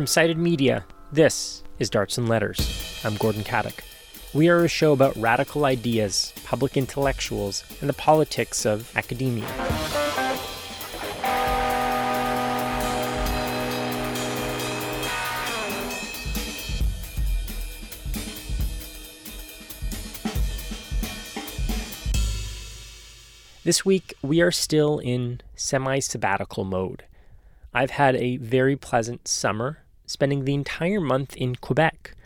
From Cited Media, this is Darts and Letters. I'm Gordon Katic. We are a show about radical ideas, public intellectuals, and the politics of academia. This week, we are still in semi sabbatical mode. I've had a very pleasant summer, spending the entire month in Quebec.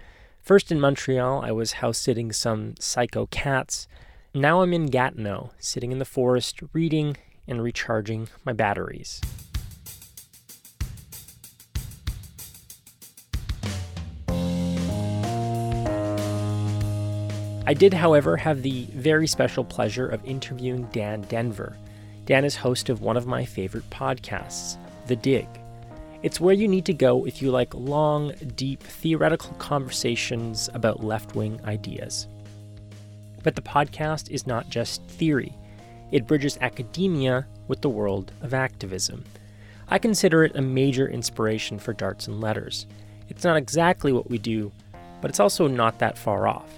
First in Montreal, I was house sitting some psycho cats. Now I'm in Gatineau, sitting in the forest, reading and recharging my batteries. I did, however, have the very special pleasure of interviewing Dan Denvir. Dan is host of one of my favorite podcasts, The Dig. It's where you need to go if you like long, deep, theoretical conversations about left wing ideas. But the podcast is not just theory, it bridges academia with the world of activism. I consider it a major inspiration for Darts and Letters. It's not exactly what we do, but it's also not that far off.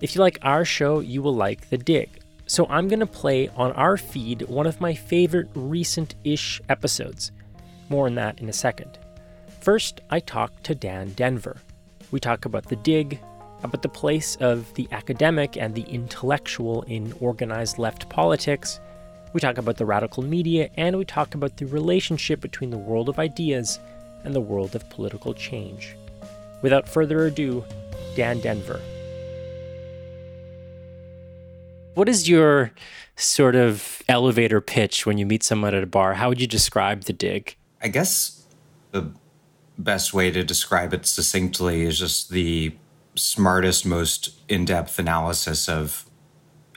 If you like our show, you will like The Dig. So I'm going to play on our feed one of my favorite recent ish episodes. More on that in a second. First, I talk to Dan Denvir. We talk about The Dig, about the place of the academic and the intellectual in organized left politics. We talk about the radical media, and we talk about the relationship between the world of ideas and the world of political change. Without further ado, Dan Denvir. What is your sort of elevator pitch when you meet someone at a bar? How would you describe the dig? I guess the best way to describe it succinctly is just the smartest, most in depth analysis of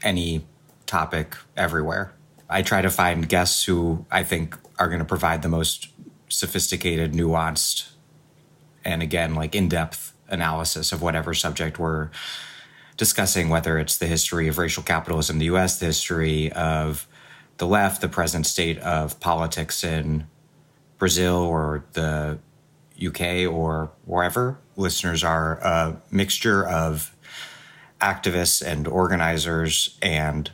any topic everywhere. I try to find guests who I think are going to provide the most sophisticated, nuanced, and again, like in depth analysis of whatever subject we're discussing whether it's the history of racial capitalism in the US, the history of the left, the present state of politics in Brazil or the UK or wherever. Listeners are a mixture of activists and organizers and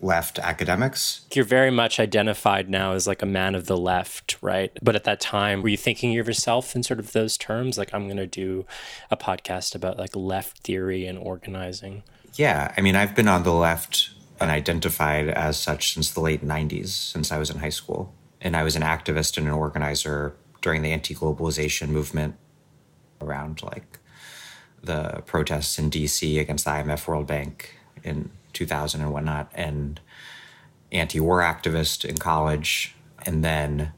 left academics. You're very much identified now as like a man of the left, right? But at that time, were you thinking of yourself in sort of those terms? Like, I'm going to do a podcast about like left theory and organizing. Yeah. I mean, I've been on the left and identified as such since the late 90s, since I was in high school. And I was an activist and an organizer during the anti globalization movement around like the protests in DC against the IMF World Bank in 2000 and whatnot, and anti war activist in college, and then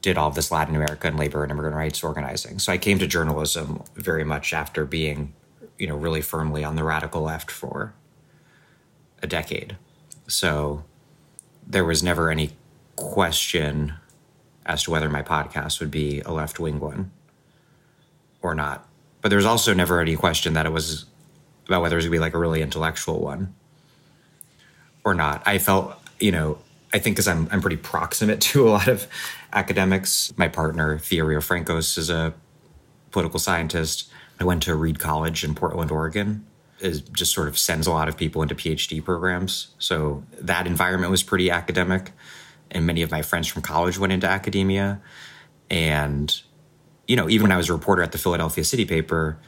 did all this Latin America and labor and immigrant rights organizing. So I came to journalism very much after being, you know, really firmly on the radical left for a decade. So there was never any question as to whether my podcast would be a left wing one or not. But there was also never any question that it was about whether it was going to be like a really intellectual one or not. I felt, you know, I think because I'm I'm pretty proximate to a lot of academics. My partner Thea Riofrancos is a political scientist. I went to Reed College in Portland, Oregon. It just sort of sends a lot of people into PhD programs. So that environment was pretty academic. And many of my friends from college went into academia. And, you know, even when I was a reporter at the Philadelphia City paper,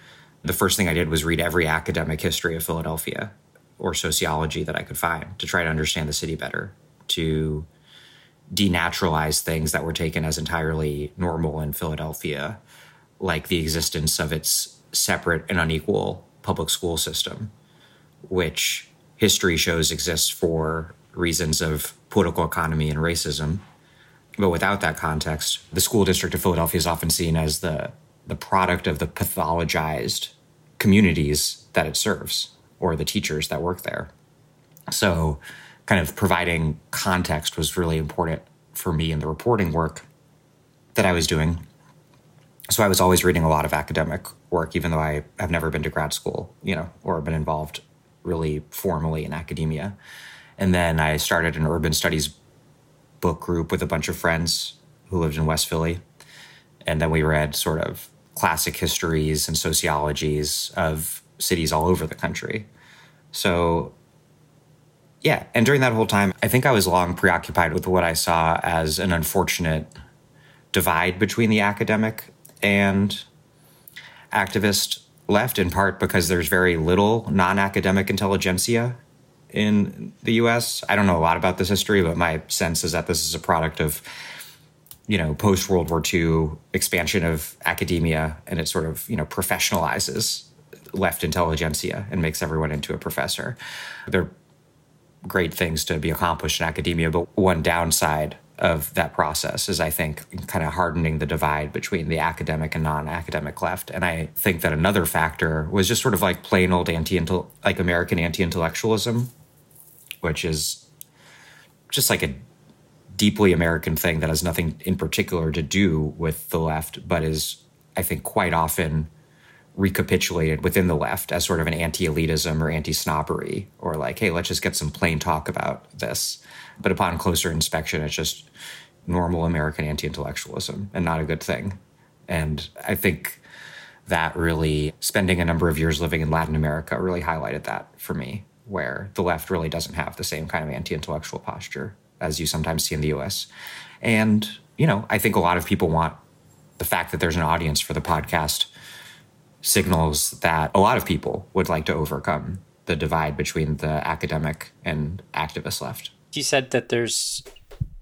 the first thing I did was read every academic history of Philadelphia or sociology that I could find to try to understand the city better, to denaturalize things that were taken as entirely normal in Philadelphia, like the existence of its separate and unequal public school system, which history shows exists for reasons of political economy and racism. But without that context, the school district of Philadelphia is often seen as the, the product of the pathologized communities that it serves or the teachers that work there. So, kind of providing context was really important for me in the reporting work that I was doing. So, I was always reading a lot of academic work, even though I have never been to grad school, you know, or been involved really formally in academia. And then I started an urban studies book group with a bunch of friends who lived in West Philly. And then we read sort of classic histories and sociologies of cities all over the country. So, yeah. And during that whole time, I think I was long preoccupied with what I saw as an unfortunate divide between the academic and activist left, in part because there's very little non academic intelligentsia in the US. I don't know a lot about this history, but my sense is that this is a product of you know, post World War II expansion of academia and it sort of, you know, professionalizes left intelligentsia and makes everyone into a professor. They're great things to be accomplished in academia, but one downside of that process is, I think, kind of hardening the divide between the academic and non-academic left. And I think that another factor was just sort of like plain old anti like American anti-intellectualism, which is just like a deeply American thing that has nothing in particular to do with the left, but is, I think, quite often recapitulated within the left as sort of an anti elitism or anti snobbery, or like, hey, let's just get some plain talk about this. But upon closer inspection, it's just normal American anti intellectualism and not a good thing. And I think that really, spending a number of years living in Latin America, really highlighted that for me, where the left really doesn't have the same kind of anti intellectual posture as you sometimes see in the US. And, you know, I think a lot of people want the fact that there's an audience for the podcast signals that a lot of people would like to overcome the divide between the academic and activist left. You said that there's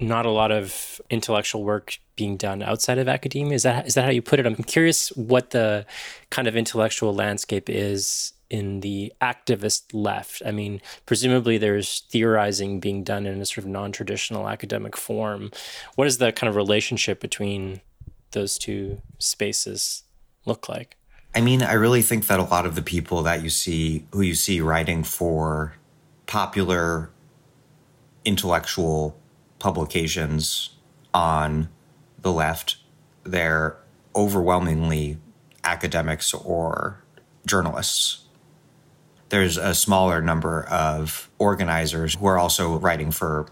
not a lot of intellectual work being done outside of academia. Is that is that how you put it? I'm curious what the kind of intellectual landscape is in the activist left. I mean, presumably there's theorizing being done in a sort of non-traditional academic form. What does the kind of relationship between those two spaces look like? I mean, I really think that a lot of the people that you see who you see writing for popular intellectual publications on the left, they're overwhelmingly academics or journalists. There's a smaller number of organizers who are also writing for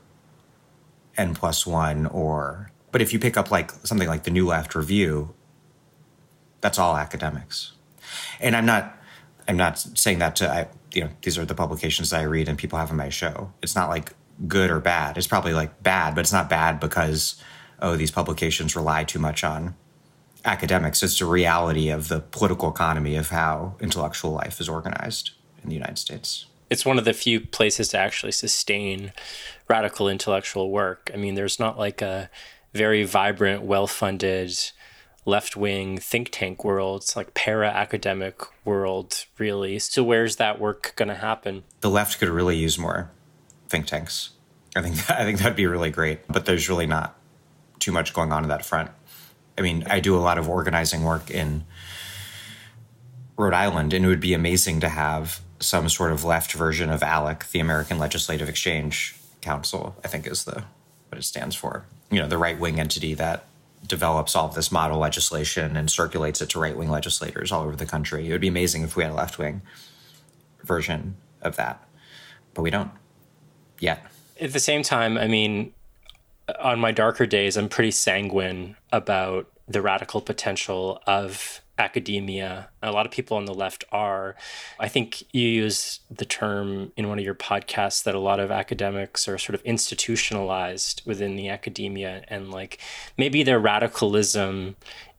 N plus one or, but if you pick up like something like the New Left Review, that's all academics. And I'm not, I'm not saying that to, I, you know, these are the publications that I read and people have on my show. It's not like good or bad. It's probably like bad, but it's not bad because oh these publications rely too much on academics. It's a reality of the political economy of how intellectual life is organized in the United States. It's one of the few places to actually sustain radical intellectual work. I mean, there's not like a very vibrant, well funded left wing think tank world. It's like para academic world, really. So, where's that work going to happen? The left could really use more think tanks. I think I think that'd be really great, but there's really not too much going on in that front. I mean, I do a lot of organizing work in Rhode Island, and it would be amazing to have some sort of left version of ALEC, the American Legislative Exchange Council. I think is the what it stands for. You know, the right wing entity that develops all of this model legislation and circulates it to right wing legislators all over the country. It would be amazing if we had a left wing version of that, but we don't yet. At the same time, I mean, on my darker days, I'm pretty sanguine about the radical potential of academia. A lot of people on the left are. I think you use the term in one of your podcasts that a lot of academics are sort of institutionalized within the academia and like maybe their radicalism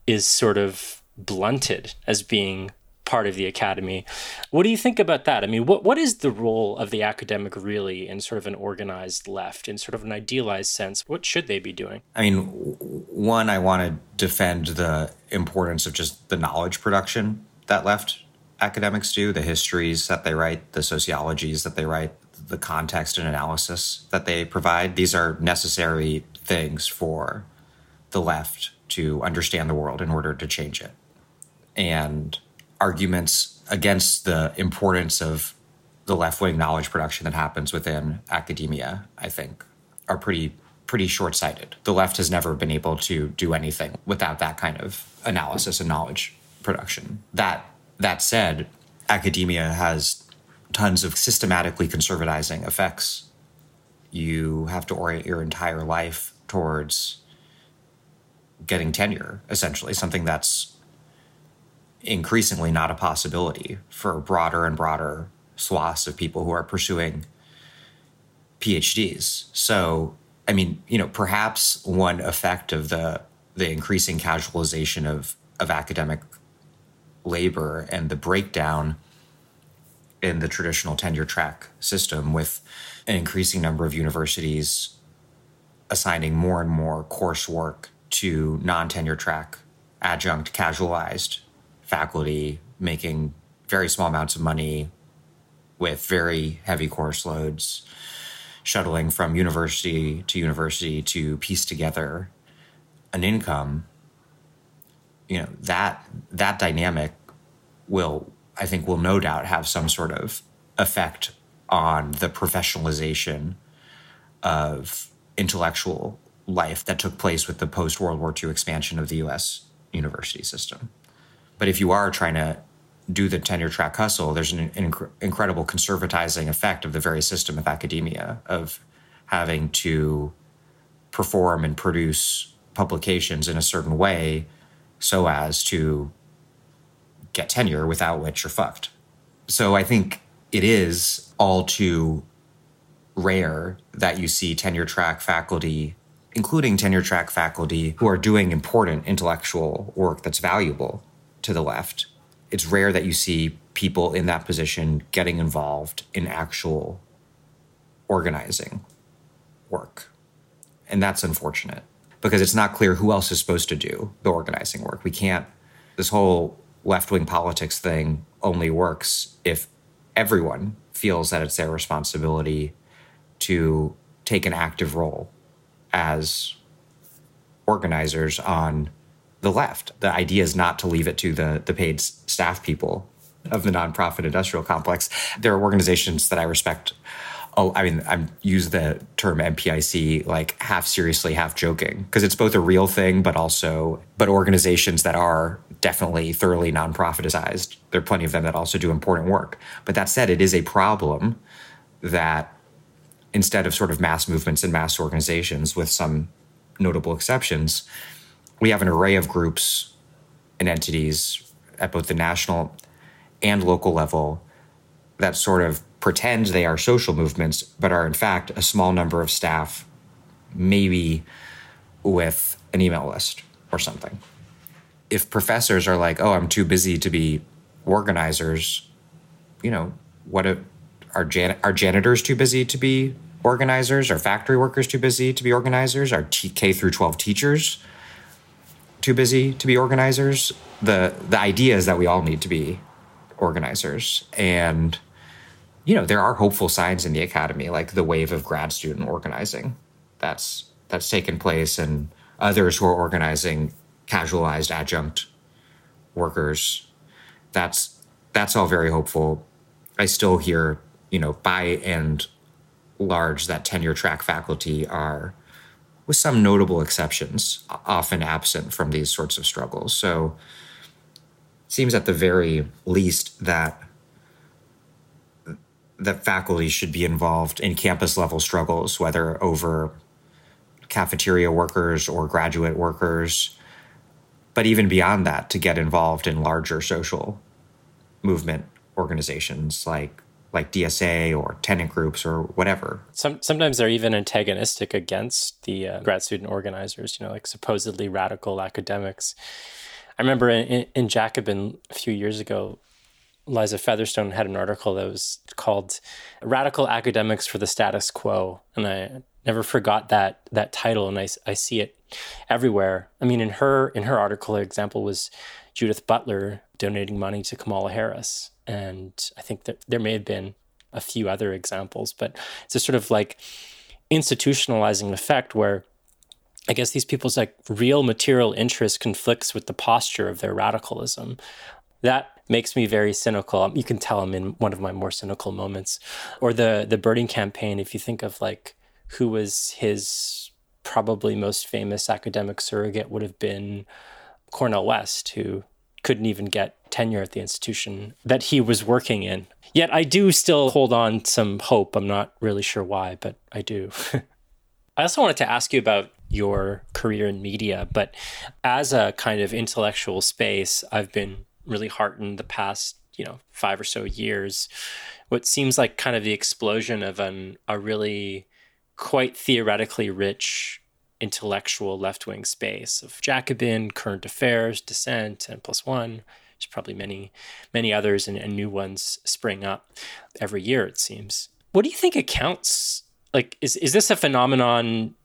is sort of blunted as being part of the academy. What do you think about that? I mean, what what is the role of the academic really in sort of an organized left, in sort of an idealized sense? What should they be doing? I mean, one, I want to defend the importance of just the knowledge production that left academics do, the histories that they write, the sociologies that they write, the context and analysis that they provide. These are necessary things for the left to understand the world in order to change it. And arguments against the importance of the left wing knowledge production that happens within academia, I think, are pretty pretty short sighted. The left has never been able to do anything without that kind of analysis and knowledge production. That that said, academia has tons of systematically conservatizing effects. You have to orient your entire life towards getting tenure, essentially, something that's increasingly not a possibility for broader and broader swaths of people who are pursuing PhDs. So, I mean, you know, perhaps one effect of the the increasing casualization of of academic labor and the breakdown in the traditional tenure track system with an increasing number of universities assigning more and more coursework to non tenure track adjunct casualized faculty making very small amounts of money with very heavy course loads shuttling from university to university to piece together an income you know that that dynamic will i think will no doubt have some sort of effect on the professionalization of intellectual life that took place with the post World War II expansion of the US university system. But if you are trying to do the tenure track hustle, there's an, inc- incredible conservatizing effect of the very system of academia, of having to perform and produce publications in a certain way so as to get tenure, without which you're fucked. So I think it is all too rare that you see tenure track faculty, including tenure track faculty who are doing important intellectual work that's valuable to the left. It's rare that you see people in that position getting involved in actual organizing work. And that's unfortunate because it's not clear who else is supposed to do the organizing work. We can't, this whole left wing politics thing only works if everyone feels that it's their responsibility to take an active role as organizers on the left. The idea is not to leave it to the, the paid staff people of the nonprofit industrial complex. There are organizations that I respect. Oh, I mean, I'm use the term NPIC like half seriously, half joking, because it's both a real thing, but also, but organizations that are definitely thoroughly nonprofitized. There are plenty of them that also do important work. But that said, it is a problem that instead of sort of mass movements and mass organizations, with some notable exceptions, we have an array of groups and entities at both the national and local level that sort of pretend they are social movements, but are in fact a small number of staff, maybe with an email list or something. If professors are like, oh, I'm too busy to be organizers, you know, what a, are, jan- are janitors too busy to be organizers? Are factory workers too busy to be organizers? Are K through 12 teachers too busy to be organizers? The the idea is that we all need to be organizers. And you know, there are hopeful signs in the academy, like the wave of grad student organizing that's that's taken place and others who are organizing casualized adjunct workers. That's that's all very hopeful. I still hear, you know, by and large that tenure track faculty are, with some notable exceptions, often absent from these sorts of struggles. So it seems at the very least that that faculty should be involved in campus level struggles, whether over cafeteria workers or graduate workers, but even beyond that, to get involved in larger social movement organizations like like DSA or tenant groups or whatever. Some, sometimes they're even antagonistic against the uh, grad student organizers, you know, like supposedly radical academics. I remember in, in Jacobin a few years ago, Liza Featherstone had an article that was called Radical Academics for the Status Quo. And I never forgot that that title and I, I see it everywhere. I mean in her in her article her example was Judith Butler donating money to Kamala Harris and I think that there may have been a few other examples, but it's a sort of like institutionalizing effect where I guess these people's like real material interest conflicts with the posture of their radicalism. That makes me very cynical. Um, you can tell I'm in one of my more cynical moments. Or the the Bernie campaign, if you think of like who was his probably most famous academic surrogate would have been Cornel West, who couldn't even get tenure at the institution that he was working in. Yet I do still hold on some hope. I'm not really sure why, but I do. I also wanted to ask you about your career in media, but as a kind of intellectual space, I've been really heartened the past, you know, five or so years, what seems like kind of the explosion of an a really quite theoretically rich intellectual left wing space of Jacobin, current affairs, dissent, and plus one. There's probably many, many others and, and new ones spring up every year, it seems. What do you think accounts like is is this a phenomenon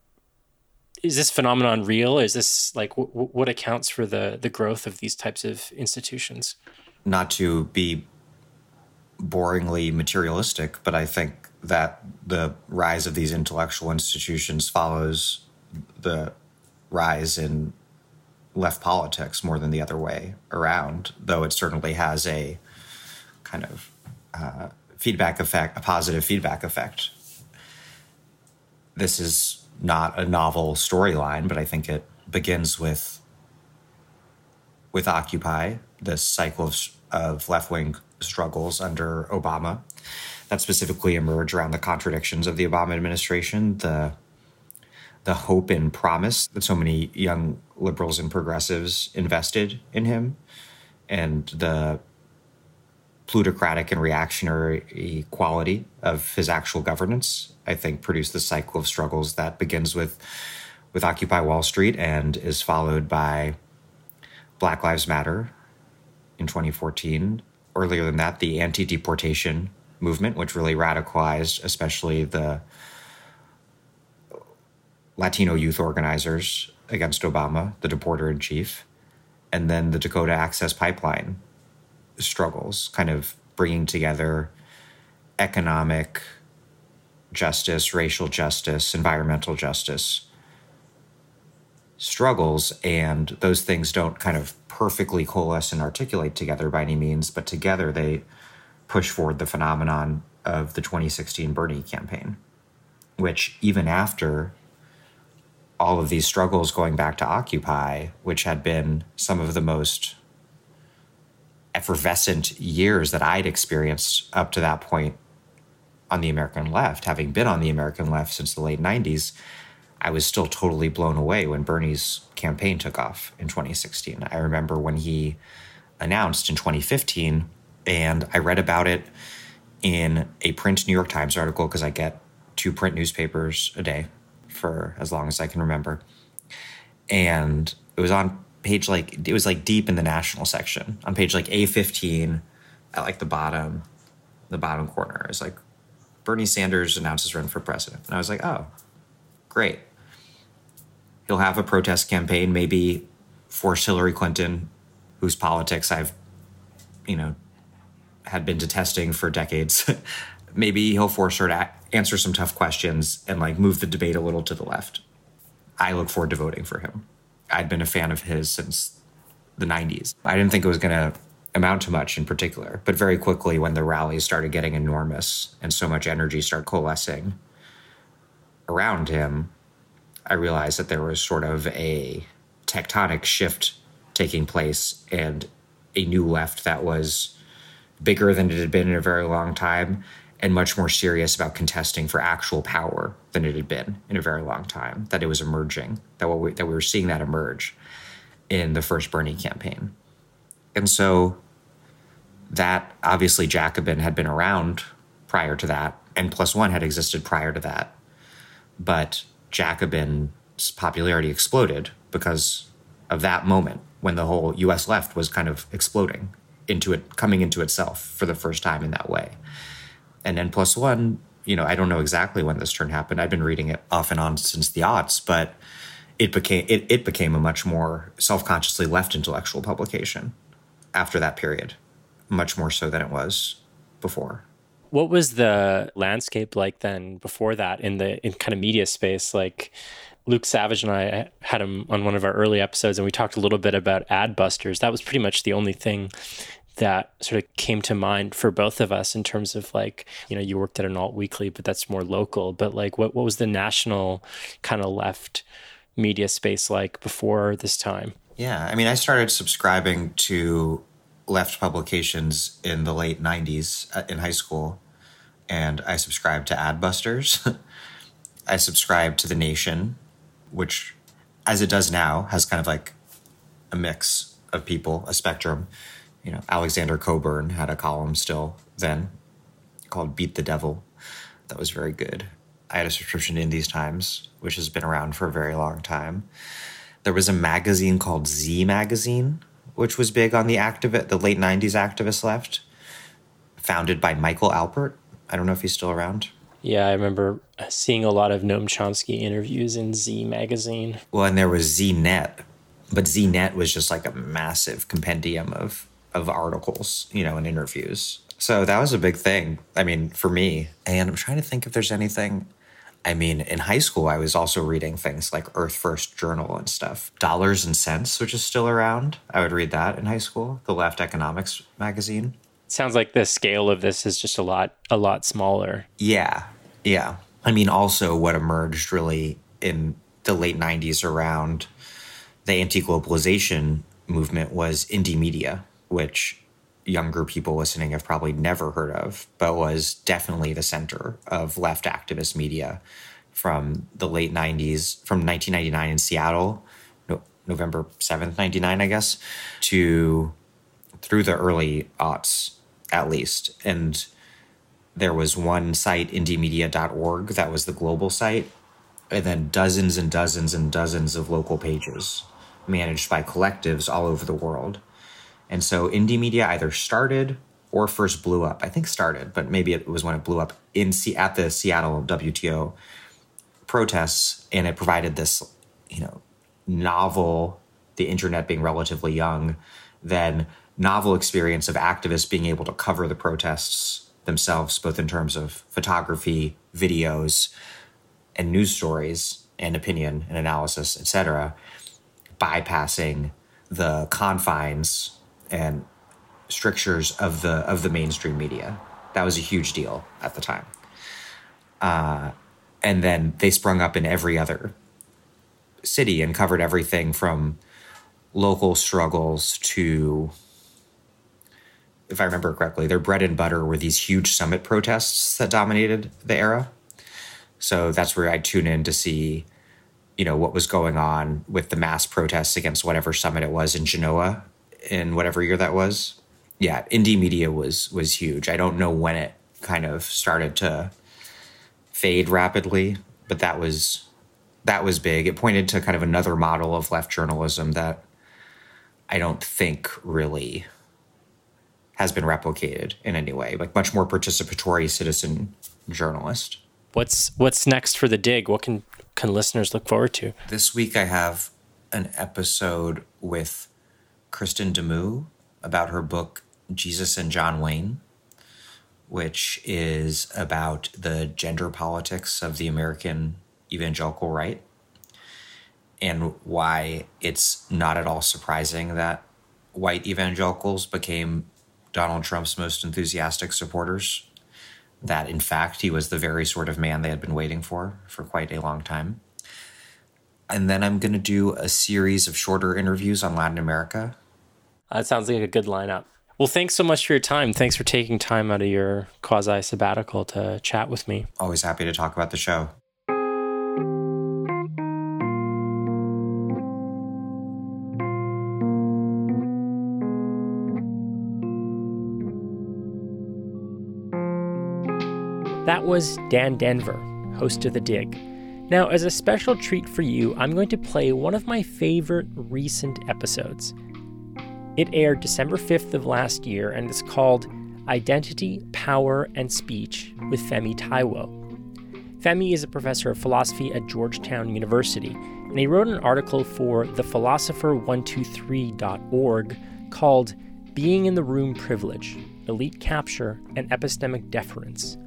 is this phenomenon real is this like w- what accounts for the the growth of these types of institutions not to be boringly materialistic but i think that the rise of these intellectual institutions follows the rise in left politics more than the other way around though it certainly has a kind of uh, feedback effect a positive feedback effect. This is not a novel storyline, but I think it begins with with Occupy, this cycle of, of left wing struggles under Obama. That specifically emerge around the contradictions of the Obama administration, the the hope and promise that so many young liberals and progressives invested in him, and the plutocratic and reactionary quality of his actual governance, I think produced the cycle of struggles that begins with with Occupy Wall Street and is followed by Black Lives Matter in 2014. Earlier than that, the anti-deportation movement, which really radicalized especially the Latino youth organizers against Obama, the deporter in chief, and then the Dakota Access Pipeline struggles, kind of bringing together economic justice, racial justice, environmental justice struggles. And those things don't kind of perfectly coalesce and articulate together by any means, but together they push forward the phenomenon of the 2016 Bernie campaign, which even after all of these struggles going back to Occupy, which had been some of the most effervescent years that I'd experienced up to that point on the American left, having been on the American left since the late 90s, I was still totally blown away when Bernie's campaign took off in 2016. I remember when he announced in 2015, and I read about it in a print New York Times article because I get two print newspapers a day for as long as I can remember. And it was on page like it was like deep in the national section on page like A15 at like the bottom the bottom corner. It's like Bernie Sanders announces run for president. And I was like, "Oh, great. He'll have a protest campaign, maybe force Hillary Clinton, whose politics I've you know had been detesting for decades. maybe he'll force her to answer some tough questions and like move the debate a little to the left. I look forward to voting for him. I'd been a fan of his since the 90s. I didn't think it was going to amount to much in particular, but very quickly when the rallies started getting enormous and so much energy started coalescing around him, I realized that there was sort of a tectonic shift taking place and a new left that was bigger than it had been in a very long time and much more serious about contesting for actual power than it had been in a very long time. That it was emerging, that we, that we were seeing that emerge in the first Bernie campaign, and so that obviously Jacobin had been around prior to that, and Plus One had existed prior to that, but Jacobin's popularity exploded because of that moment when the whole U.S. left was kind of exploding into it, coming into itself for the first time in that way and N plus one, you know, I don't know exactly when this turn happened. I've been reading it off and on since the aughts, but it became it, it became a much more self-consciously left intellectual publication after that period, much more so than it was before. What was the landscape like then before that in the in kind of media space? Like Luke Savage and I uh, had him on one of our early episodes, and we talked a little bit about Adbusters. That was pretty much the only thing that sort of came to mind for both of us in terms of like, you know, you worked at an alt weekly, but that's more local. But like, what, what was the national kind of left media space like before this time? Yeah. I mean, I started subscribing to left publications in the late 90s uh, in high school, and I subscribed to Adbusters. I subscribed to The Nation, which, as it does now, has kind of like a mix of people, a spectrum You know, Alexander Cockburn had a column still then called Beat the Devil. That was very good. I had a subscription to In These Times, which has been around for a very long time. There was a magazine called Z Magazine, which was big on the activist, the late '90s activist left, founded by Michael Albert. I don't know if he's still around. Yeah, I remember seeing a lot of Noam Chomsky interviews in Z magazine. Well, and there was ZNet, but ZNet was just like a massive compendium of of articles, you know, and interviews. So that was a big thing. I mean, for me. And I'm trying to think if there's anything. I mean, in high school, I was also reading things like Earth First Journal and stuff. Dollars and Sense, which is still around. I would read that in high school. The Left Economics magazine. sounds like the scale of this is just a lot, a lot smaller. Yeah, yeah. I mean, also what emerged really in the late '90s around the anti-globalization movement was Indymedia, which younger people listening have probably never heard of, but was definitely the center of left activist media from the late 90s, from 1999 in Seattle, no, November 7th, 99, I guess, to through the early aughts, at least. And there was one site, indymedia.org, that was the global site, and then dozens and dozens and dozens of local pages managed by collectives all over the world. And so Indymedia either started or first blew up. I think started, but maybe it was when it blew up in C- at the Seattle WTO protests, and it provided this, you know, novel, the internet being relatively young, then novel experience of activists being able to cover the protests themselves, both in terms of photography, videos, and news stories, and opinion and analysis, etc., bypassing the confines and strictures of the of the mainstream media. That was a huge deal at the time. Uh, and then they sprung up in every other city and covered everything from local struggles to if I remember correctly, their bread and butter were these huge summit protests that dominated the era. So that's where I tune in to see, you know, what was going on with the mass protests against whatever summit it was in Genoa in whatever year that was. Yeah, Indymedia was was huge. I don't know when it kind of started to fade rapidly, but that was that was big. It pointed to kind of another model of left journalism that I don't think really has been replicated in any way, like much more participatory citizen journalist. What's what's next for the dig? What can can listeners look forward to? This week I have an episode with Kristin Du Mez about her book Jesus and John Wayne, which is about the gender politics of the American evangelical right and why it's not at all surprising that white evangelicals became Donald Trump's most enthusiastic supporters. That, in fact, he was the very sort of man they had been waiting for for quite a long time. And then I'm going to do a series of shorter interviews on Latin America. Uh, that sounds like a good lineup. Well, thanks so much for your time. Thanks for taking time out of your quasi sabbatical to chat with me. Always happy to talk about the show. That was Dan Denvir, host of The Dig. Now, as a special treat for you, I'm going to play one of my favorite recent episodes. It aired December 5th of last year and it's called Identity, Power, and Speech with Femi Taiwo. Femi is a professor of philosophy at Georgetown University, and he wrote an article for thephilosopher123.org called Being in the Room Privilege Elite Capture and Epistemic Deference.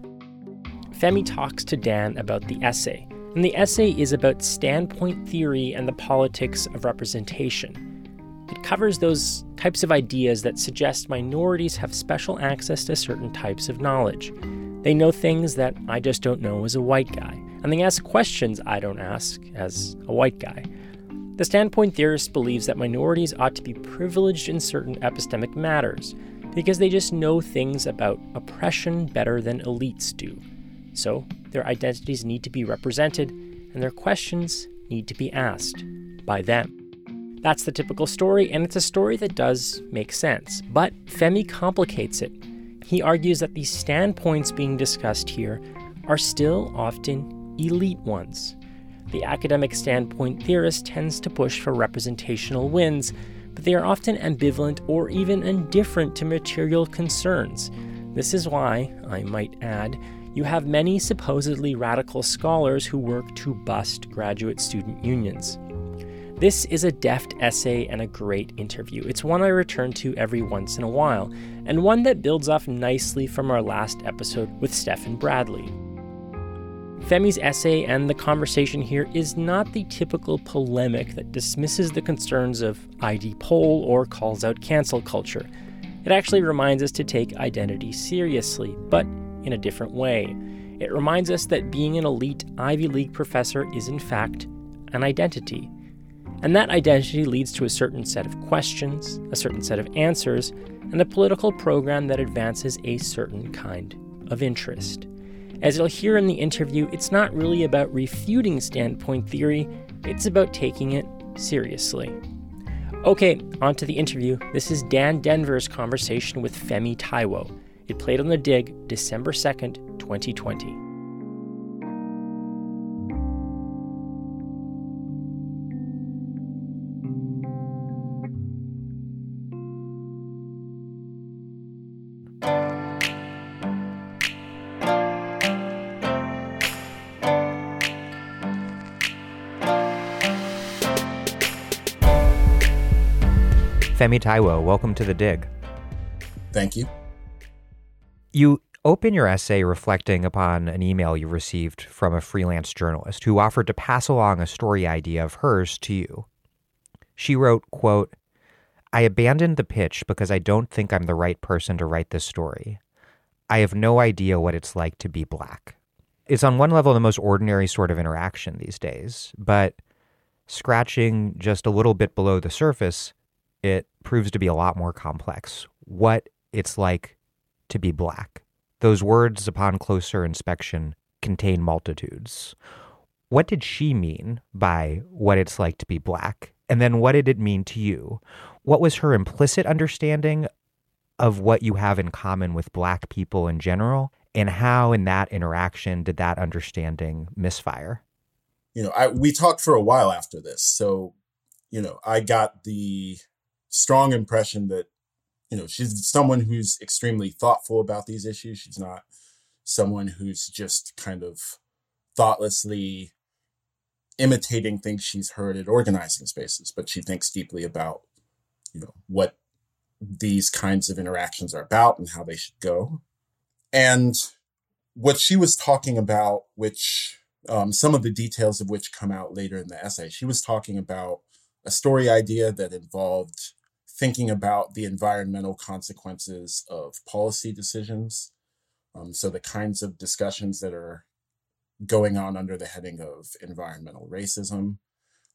Femi talks to Dan about the essay, and the essay is about standpoint theory and the politics of representation. It covers those types of ideas that suggest minorities have special access to certain types of knowledge. They know things that I just don't know as a white guy, and they ask questions I don't ask as a white guy. The standpoint theorist believes that minorities ought to be privileged in certain epistemic matters because they just know things about oppression better than elites do. So, their identities need to be represented and their questions need to be asked by them. That's the typical story, and it's a story that does make sense. But Femi complicates it. He argues that the standpoints being discussed here are still often elite ones. The academic standpoint theorist tends to push for representational wins, but they are often ambivalent or even indifferent to material concerns. This is why, I might add, you have many supposedly radical scholars who work to bust graduate student unions. This is a deft essay and a great interview. It's one I return to every once in a while, and one that builds off nicely from our last episode with Stephen Bradley. Femi's essay and the conversation here is not the typical polemic that dismisses the concerns of ID poll or calls out cancel culture. It actually reminds us to take identity seriously, but in a different way. It reminds us that being an elite Ivy League professor is, in fact, an identity. And that identity leads to a certain set of questions, a certain set of answers, and a political program that advances a certain kind of interest. As you'll hear in the interview, it's not really about refuting standpoint theory, it's about taking it seriously. Okay, on to the interview. This is Dan Denvir's conversation with Femi Taiwo. It played on the dig December 2nd, 2020. Femi Taiwo, welcome to The Dig. Thank you. You open your essay reflecting upon an email you received from a freelance journalist who offered to pass along a story idea of hers to you. She wrote, quote, I abandoned the pitch because I don't think I'm the right person to write this story. I have no idea what it's like to be black. It's on one level the most ordinary sort of interaction these days, but scratching just a little bit below the surface, it proves to be a lot more complex. What it's like to be black. Those words, upon closer inspection, contain multitudes. What did she mean by what it's like to be black? And then what did it mean to you? What was her implicit understanding of what you have in common with black people in general? And how, in that interaction, did that understanding misfire? You know, I, we talked for a while after this. So, you know, I got the strong impression that you know she's someone who's extremely thoughtful about these issues. She's not someone who's just kind of thoughtlessly imitating things she's heard at organizing spaces but she thinks deeply about you know what these kinds of interactions are about and how they should go. And what she was talking about which um, some of the details of which come out later in the essay she was talking about a story idea that involved thinking about the environmental consequences of policy decisions. Um, so, the kinds of discussions that are going on under the heading of environmental racism.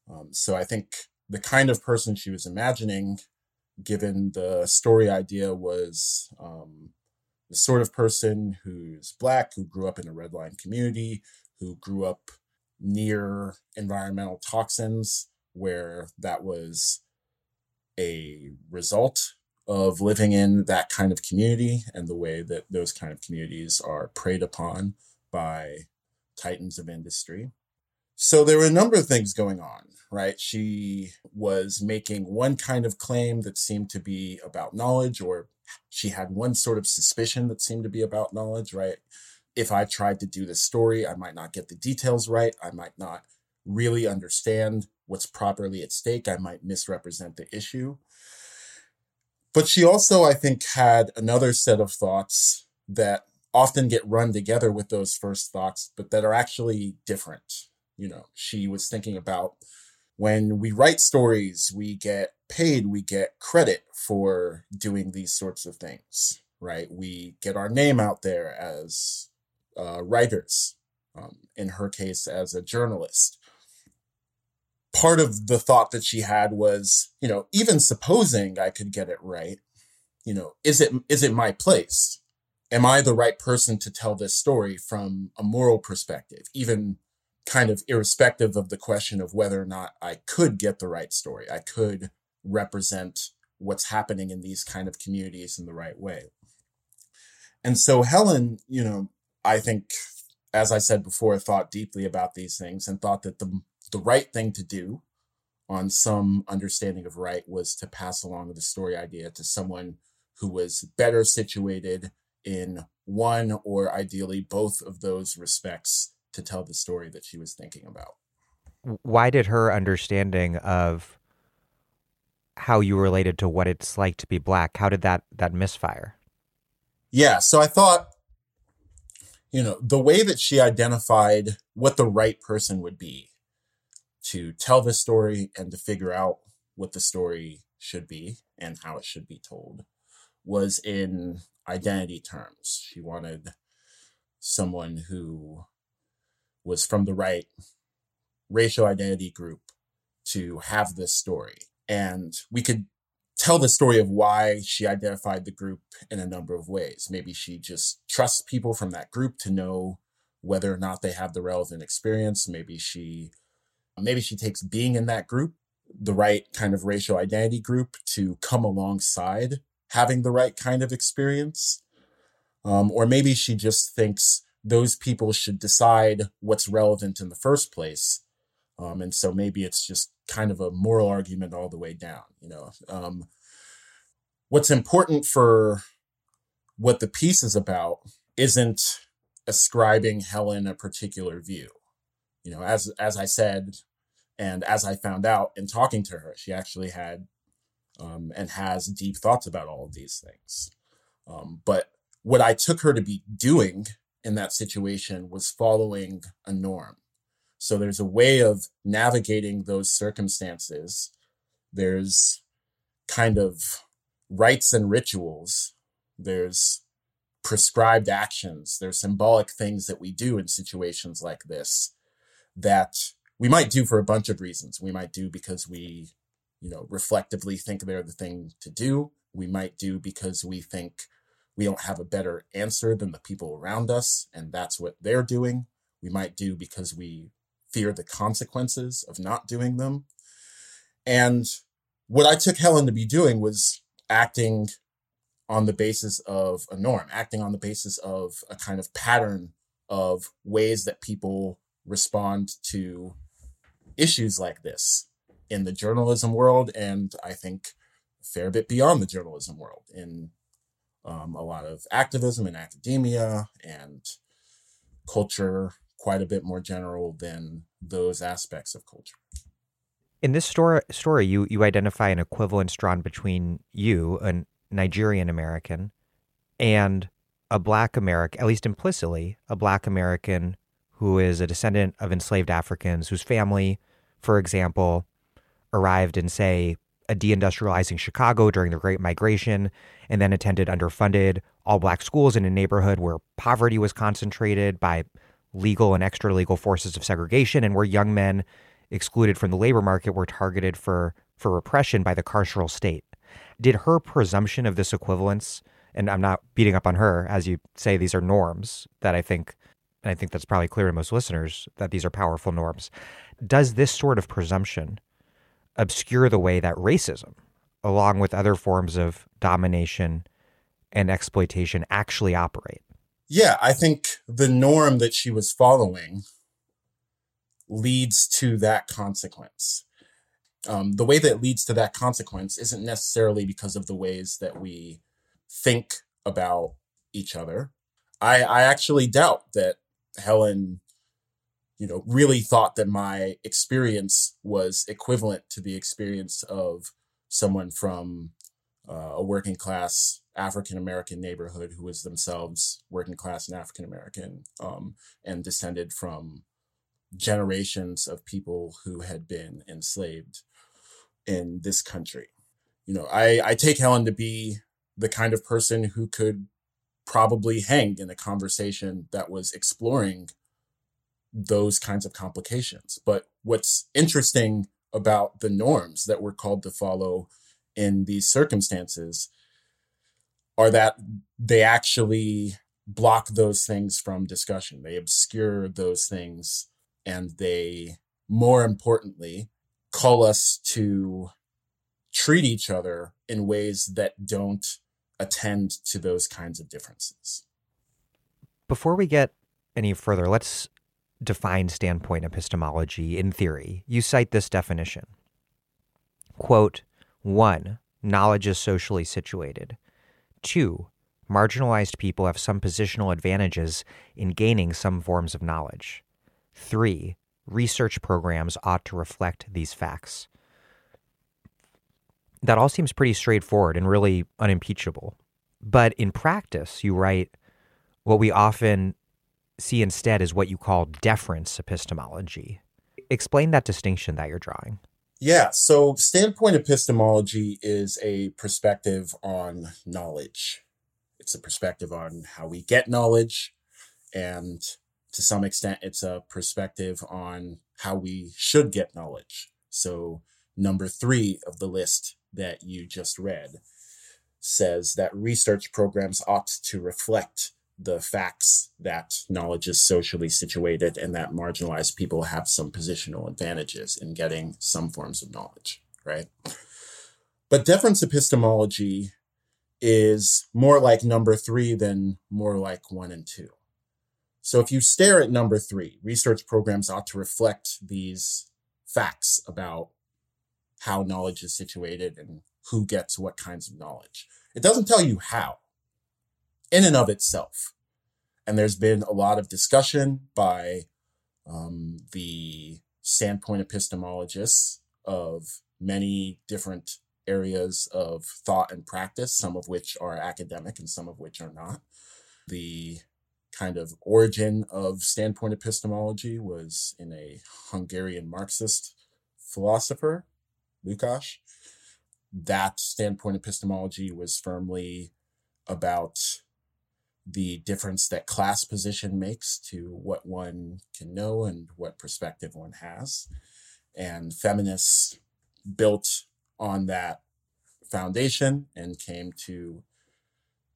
Um, so, I think the kind of person she was imagining, given the story idea, was um, the sort of person who's Black, who grew up in a red line community, who grew up near environmental toxins, where that was a result of living in that kind of community and the way that those kind of communities are preyed upon by titans of industry. So there were a number of things going on, right? She was making one kind of claim that seemed to be about knowledge, or she had one sort of suspicion that seemed to be about knowledge, right? If I tried to do this story, I might not get the details right. I might not really understand what's properly at stake. I might misrepresent the issue. But she also, I think, had another set of thoughts that often get run together with those first thoughts, but that are actually different. You know, she was thinking about when we write stories, we get paid, we get credit for doing these sorts of things, right? We get our name out there as uh, writers, um, in her case, as a journalist part of the thought that she had was, you know, even supposing I could get it right, you know, is it is it my place? Am I the right person to tell this story from a moral perspective, even kind of irrespective of the question of whether or not I could get the right story. I could represent what's happening in these kind of communities in the right way. And so Helen, you know, I think, as I said before, thought deeply about these things and thought that the, the right thing to do on some understanding of right was to pass along the story idea to someone who was better situated in one or ideally both of those respects to tell the story that she was thinking about. Why did her understanding of how you related to what it's like to be black, how did that that misfire? Yeah, so I thought you know, the way that she identified what the right person would be to tell the story and to figure out what the story should be and how it should be told was in identity terms. She wanted someone who was from the right racial identity group to have this story. And we could tell the story of why she identified the group in a number of ways. Maybe she just trusts people from that group to know whether or not they have the relevant experience. Maybe she maybe she takes being in that group, the right kind of racial identity group to come alongside having the right kind of experience. Um, or maybe she just thinks those people should decide what's relevant in the first place. Um, and so maybe it's just kind of a moral argument all the way down. You know, um, what's important for what the piece is about isn't ascribing Helen a particular view. You know, as as I said, and as I found out in talking to her, she actually had um, and has deep thoughts about all of these things. Um, but what I took her to be doing in that situation was following a norm. So there's a way of navigating those circumstances. There's kind of rites and rituals. There's prescribed actions. There's symbolic things that we do in situations like this that we might do for a bunch of reasons. We might do because we you know, reflectively think they're the thing to do. We might do because we think we don't have a better answer than the people around us, and that's what they're doing. We might do because we fear the consequences of not doing them. And what I took Helen to be doing was acting on the basis of a norm, acting on the basis of a kind of pattern of ways that people respond to issues like this in the journalism world, and I think a fair bit beyond the journalism world in um, a lot of activism and academia and culture, quite a bit more general than those aspects of culture. In this story, story you, you identify an equivalence drawn between you, a Nigerian American, and a Black American, at least implicitly, a Black American who is a descendant of enslaved Africans, whose family, for example, arrived in, say, a deindustrializing Chicago during the Great Migration, and then attended underfunded all black schools in a neighborhood where poverty was concentrated by legal and extra legal forces of segregation, and where young men excluded from the labor market were targeted for, for repression by the carceral state. Did her presumption of this equivalence, and I'm not beating up on her, as you say, these are norms that I think, and I think that's probably clear to most listeners that these are powerful norms. Does this sort of presumption obscure the way that racism, along with other forms of domination and exploitation, actually operate. Yeah, I think the norm that she was following leads to that consequence. Um, the way that leads to that consequence isn't necessarily because of the ways that we think about each other. I, I actually doubt that Helen you know, really thought that my experience was equivalent to the experience of someone from uh, a working class African American neighborhood who was themselves working class and African American um, and descended from generations of people who had been enslaved in this country. You know, I, I take Helen to be the kind of person who could probably hang in a conversation that was exploring those kinds of complications. But what's interesting about the norms that we're called to follow in these circumstances are that they actually block those things from discussion. They obscure those things and they, more importantly, call us to treat each other in ways that don't attend to those kinds of differences. Before we get any further, let's define standpoint epistemology in theory. You cite this definition. Quote, one, knowledge is socially situated. Two, marginalized people have some positional advantages in gaining some forms of knowledge. Three, research programs ought to reflect these facts. That all seems pretty straightforward and really unimpeachable. But in practice, you write, what we often see instead is what you call deference epistemology. Explain that distinction that you're drawing. Yeah, so standpoint epistemology is a perspective on knowledge. It's a perspective on how we get knowledge, and to some extent, it's a perspective on how we should get knowledge. So, number three of the list that you just read says that research programs ought to reflect the facts that knowledge is socially situated and that marginalized people have some positional advantages in getting some forms of knowledge, right? But deference epistemology is more like number three than more like one and two. So if you stare at number three, research programs ought to reflect these facts about how knowledge is situated and who gets what kinds of knowledge. It doesn't tell you how in and of itself. And there's been a lot of discussion by um, the standpoint epistemologists of many different areas of thought and practice, some of which are academic and some of which are not. The kind of origin of standpoint epistemology was in a Hungarian Marxist philosopher, Lukács. That standpoint epistemology was firmly about the difference that class position makes to what one can know and what perspective one has. And feminists built on that foundation and came to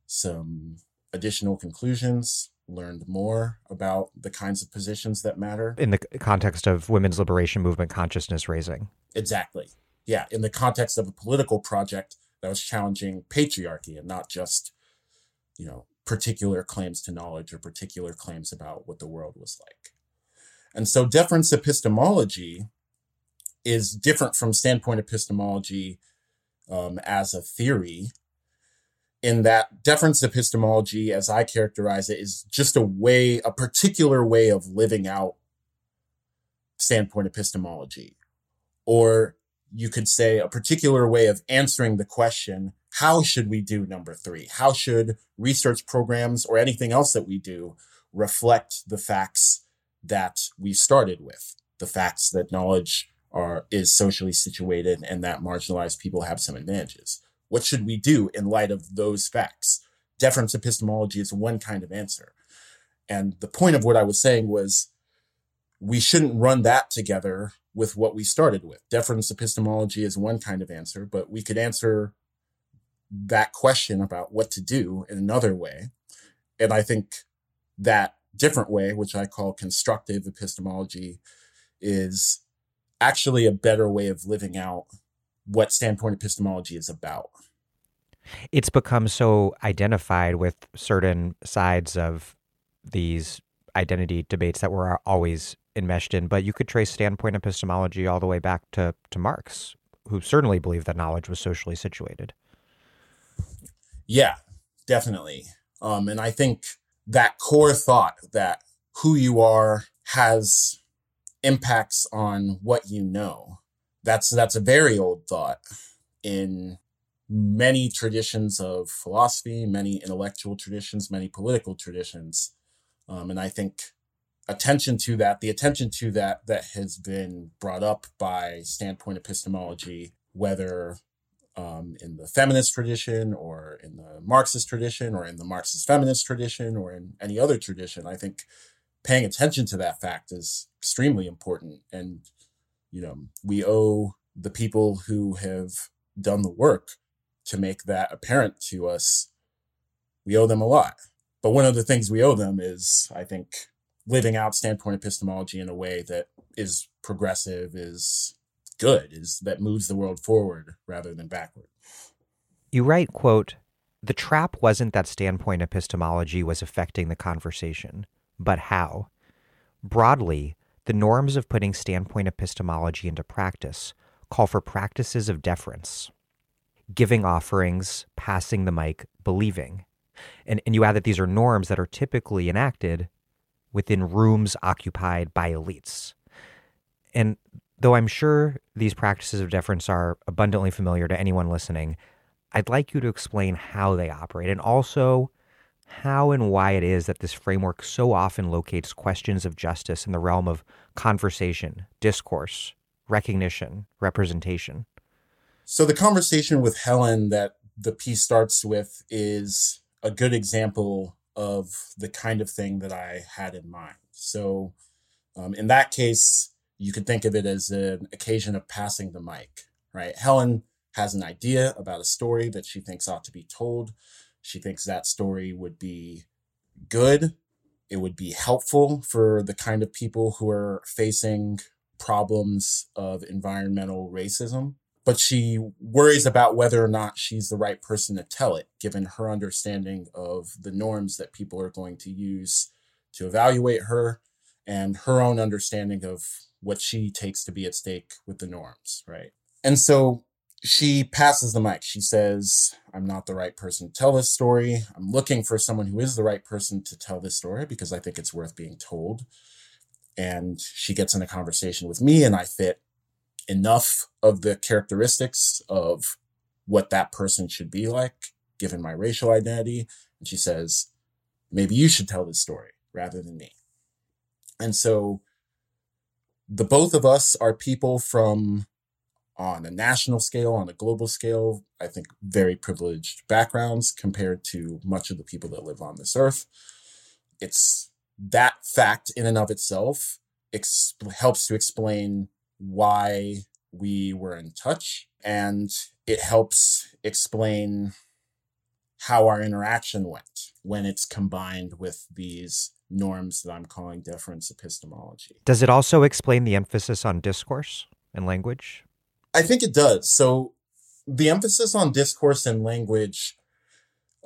some additional conclusions, learned more about the kinds of positions that matter. In the context of women's liberation movement consciousness raising. Exactly. Yeah. In the context of a political project that was challenging patriarchy and not just, you know, particular claims to knowledge or particular claims about what the world was like. And so deference epistemology is different from standpoint epistemology um, as a theory in that deference epistemology, as I characterize it, is just a way, a particular way of living out standpoint epistemology. Or you could say a particular way of answering the question how should we do number three? How should research programs or anything else that we do reflect the facts that we started with? The facts that knowledge are is socially situated and that marginalized people have some advantages. What should we do in light of those facts? Deference epistemology is one kind of answer. And the point of what I was saying was we shouldn't run that together with what we started with. Deference epistemology is one kind of answer, but we could answer that question about what to do in another way. And I think that different way, which I call constructive epistemology, is actually a better way of living out what standpoint epistemology is about. It's become so identified with certain sides of these identity debates that we're always enmeshed in, but you could trace standpoint epistemology all the way back to, to Marx, who certainly believed that knowledge was socially situated. Yeah, definitely. Um, and I think that core thought that who you are has impacts on what you know. That's that's a very old thought in many traditions of philosophy, many intellectual traditions, many political traditions. Um, and I think attention to that, the attention to that that has been brought up by standpoint epistemology, whether um, in the feminist tradition or in the Marxist tradition or in the Marxist feminist tradition or in any other tradition. I think paying attention to that fact is extremely important. And, you know, we owe the people who have done the work to make that apparent to us. We owe them a lot. But one of the things we owe them is, I think, living out standpoint epistemology in a way that is progressive, is good, is that moves the world forward rather than backward. You write, quote, the trap wasn't that standpoint epistemology was affecting the conversation, but how. Broadly, the norms of putting standpoint epistemology into practice call for practices of deference, giving offerings, passing the mic, believing. And, and you add that these are norms that are typically enacted within rooms occupied by elites. And though I'm sure these practices of deference are abundantly familiar to anyone listening, I'd like you to explain how they operate and also how and why it is that this framework so often locates questions of justice in the realm of conversation, discourse, recognition, representation. So, the conversation with Helen that the piece starts with is a good example of the kind of thing that I had in mind. So, um, in that case, you could think of it as an occasion of passing the mic, right? Helen has an idea about a story that she thinks ought to be told. She thinks that story would be good. It would be helpful for the kind of people who are facing problems of environmental racism. But she worries about whether or not she's the right person to tell it, given her understanding of the norms that people are going to use to evaluate her and her own understanding of what she takes to be at stake with the norms, right? And so she passes the mic. She says, I'm not the right person to tell this story. I'm looking for someone who is the right person to tell this story because I think it's worth being told. And she gets in a conversation with me, and I fit enough of the characteristics of what that person should be like, given my racial identity. And she says, maybe you should tell this story rather than me. And so the both of us are people from on a national scale, on a global scale, I think very privileged backgrounds compared to much of the people that live on this earth. It's that fact in and of itself exp- helps to explain why we were in touch, and it helps explain how our interaction went when it's combined with these norms that I'm calling deference epistemology. Does it also explain the emphasis on discourse and language? I think it does. So the emphasis on discourse and language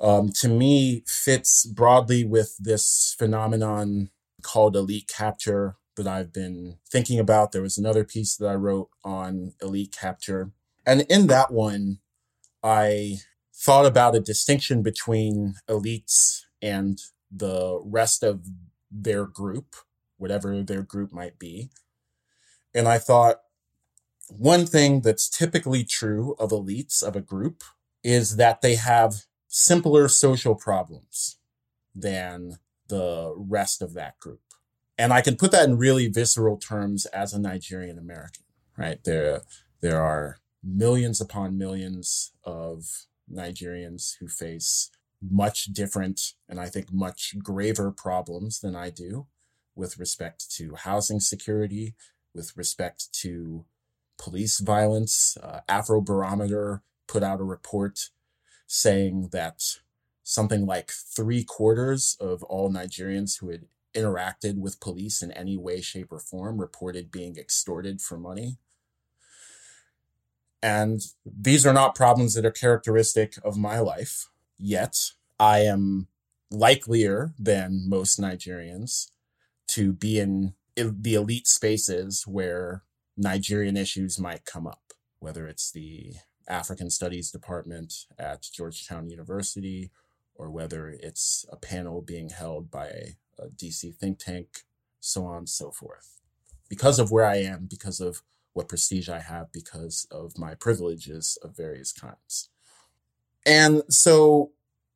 um, to me fits broadly with this phenomenon called elite capture that I've been thinking about. There was another piece that I wrote on elite capture. And in that one, I thought about a distinction between elites and the rest of their group, whatever their group might be. And I thought, one thing that's typically true of elites of a group is that they have simpler social problems than the rest of that group. And I can put that in really visceral terms as a Nigerian American, right? There, there are millions upon millions of Nigerians who face much different and I think much graver problems than I do with respect to housing security, with respect to police violence. Uh, Afrobarometer put out a report saying that something like three quarters of all Nigerians who had interacted with police in any way, shape, or form reported being extorted for money. And these are not problems that are characteristic of my life yet. I am likelier than most Nigerians to be in the elite spaces where Nigerian issues might come up, whether it's the African Studies Department at Georgetown University or whether it's a panel being held by a, DC think tank, so on and so forth. Because of where I am, because of what prestige I have, because of my privileges of various kinds. And so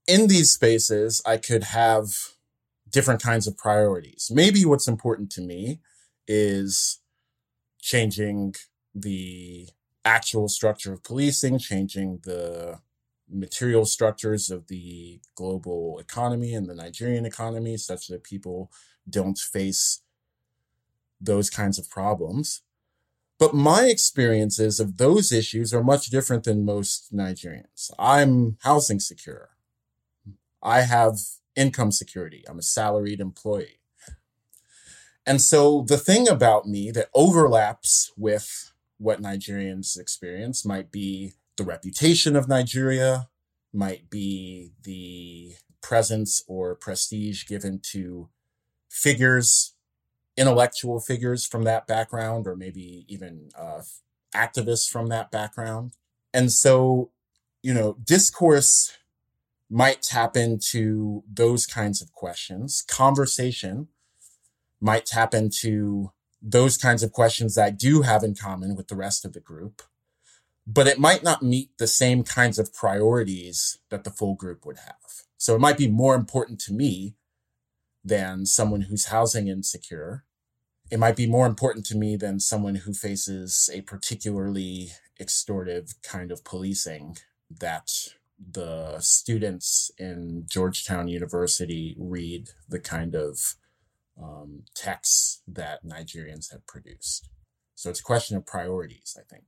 in these spaces, I could have different kinds of priorities. Maybe what's important to me is changing the actual structure of policing, changing the material structures of the global economy and the Nigerian economy such that people don't face those kinds of problems. But my experiences of those issues are much different than most Nigerians. I'm housing secure. I have income security. I'm a salaried employee. And so the thing about me that overlaps with what Nigerians experience might be the reputation of Nigeria, might be the presence or prestige given to figures, intellectual figures from that background, or maybe even uh, activists from that background. And so, you know, discourse might tap into those kinds of questions. Conversation might tap into those kinds of questions that I do have in common with the rest of the group, but it might not meet the same kinds of priorities that the full group would have. So it might be more important to me than someone who's housing insecure. It might be more important to me than someone who faces a particularly extortive kind of policing that the students in Georgetown University read the kind of um, texts that Nigerians have produced. So it's a question of priorities, I think.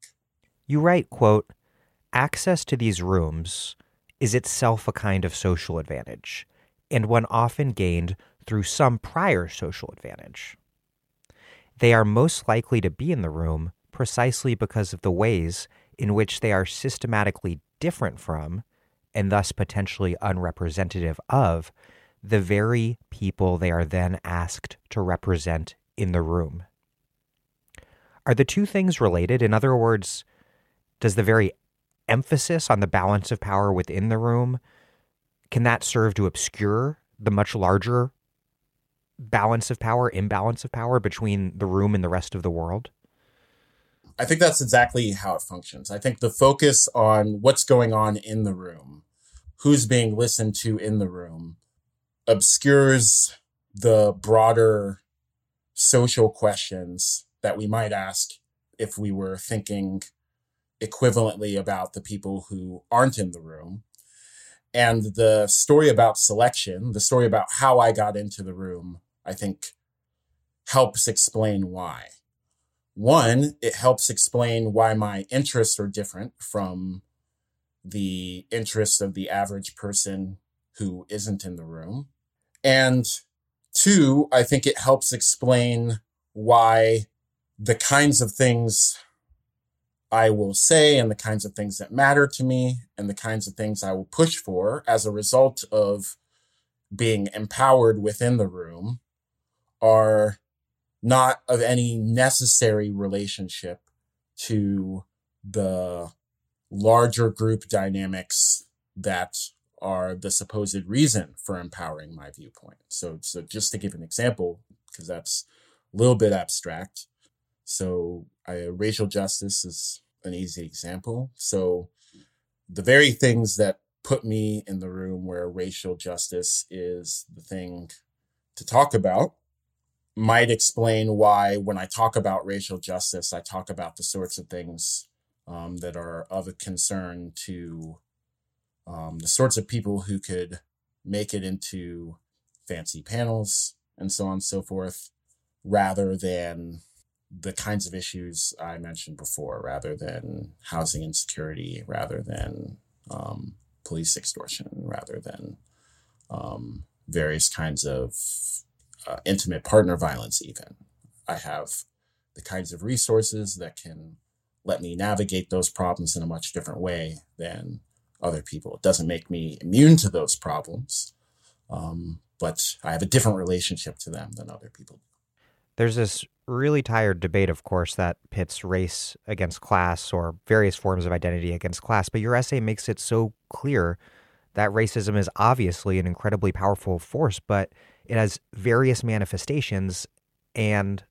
You write, quote, access to these rooms is itself a kind of social advantage, and one often gained through some prior social advantage. They are most likely to be in the room precisely because of the ways in which they are systematically different from, and thus potentially unrepresentative of, the very people they are then asked to represent in the room. Are the two things related? In other words, does the very emphasis on the balance of power within the room can that serve to obscure the much larger balance of power, imbalance of power between the room and the rest of the world? I think that's exactly how it functions. I think the focus on what's going on in the room, who's being listened to in the room, obscures the broader social questions that we might ask if we were thinking equivalently about the people who aren't in the room. And the story about selection, the story about how I got into the room, I think helps explain why. One, it helps explain why my interests are different from the interests of the average person who isn't in the room. And two, I think it helps explain why the kinds of things I will say and the kinds of things that matter to me and the kinds of things I will push for as a result of being empowered within the room are not of any necessary relationship to the larger group dynamics that are the supposed reason for empowering my viewpoint. So, so just to give an example, because that's a little bit abstract. So, I, racial justice is an easy example. So, the very things that put me in the room where racial justice is the thing to talk about might explain why, when I talk about racial justice, I talk about the sorts of things um, that are of a concern to um, the sorts of people who could make it into fancy panels and so on and so forth, rather than the kinds of issues I mentioned before, rather than housing insecurity, rather than um, police extortion, rather than um, various kinds of uh, intimate partner violence, even. I have the kinds of resources that can let me navigate those problems in a much different way than other people. It doesn't make me immune to those problems, um, but I have a different relationship to them than other people There's this really tired debate, of course, that pits race against class or various forms of identity against class, but your essay makes it so clear that racism is obviously an incredibly powerful force, but it has various manifestations, and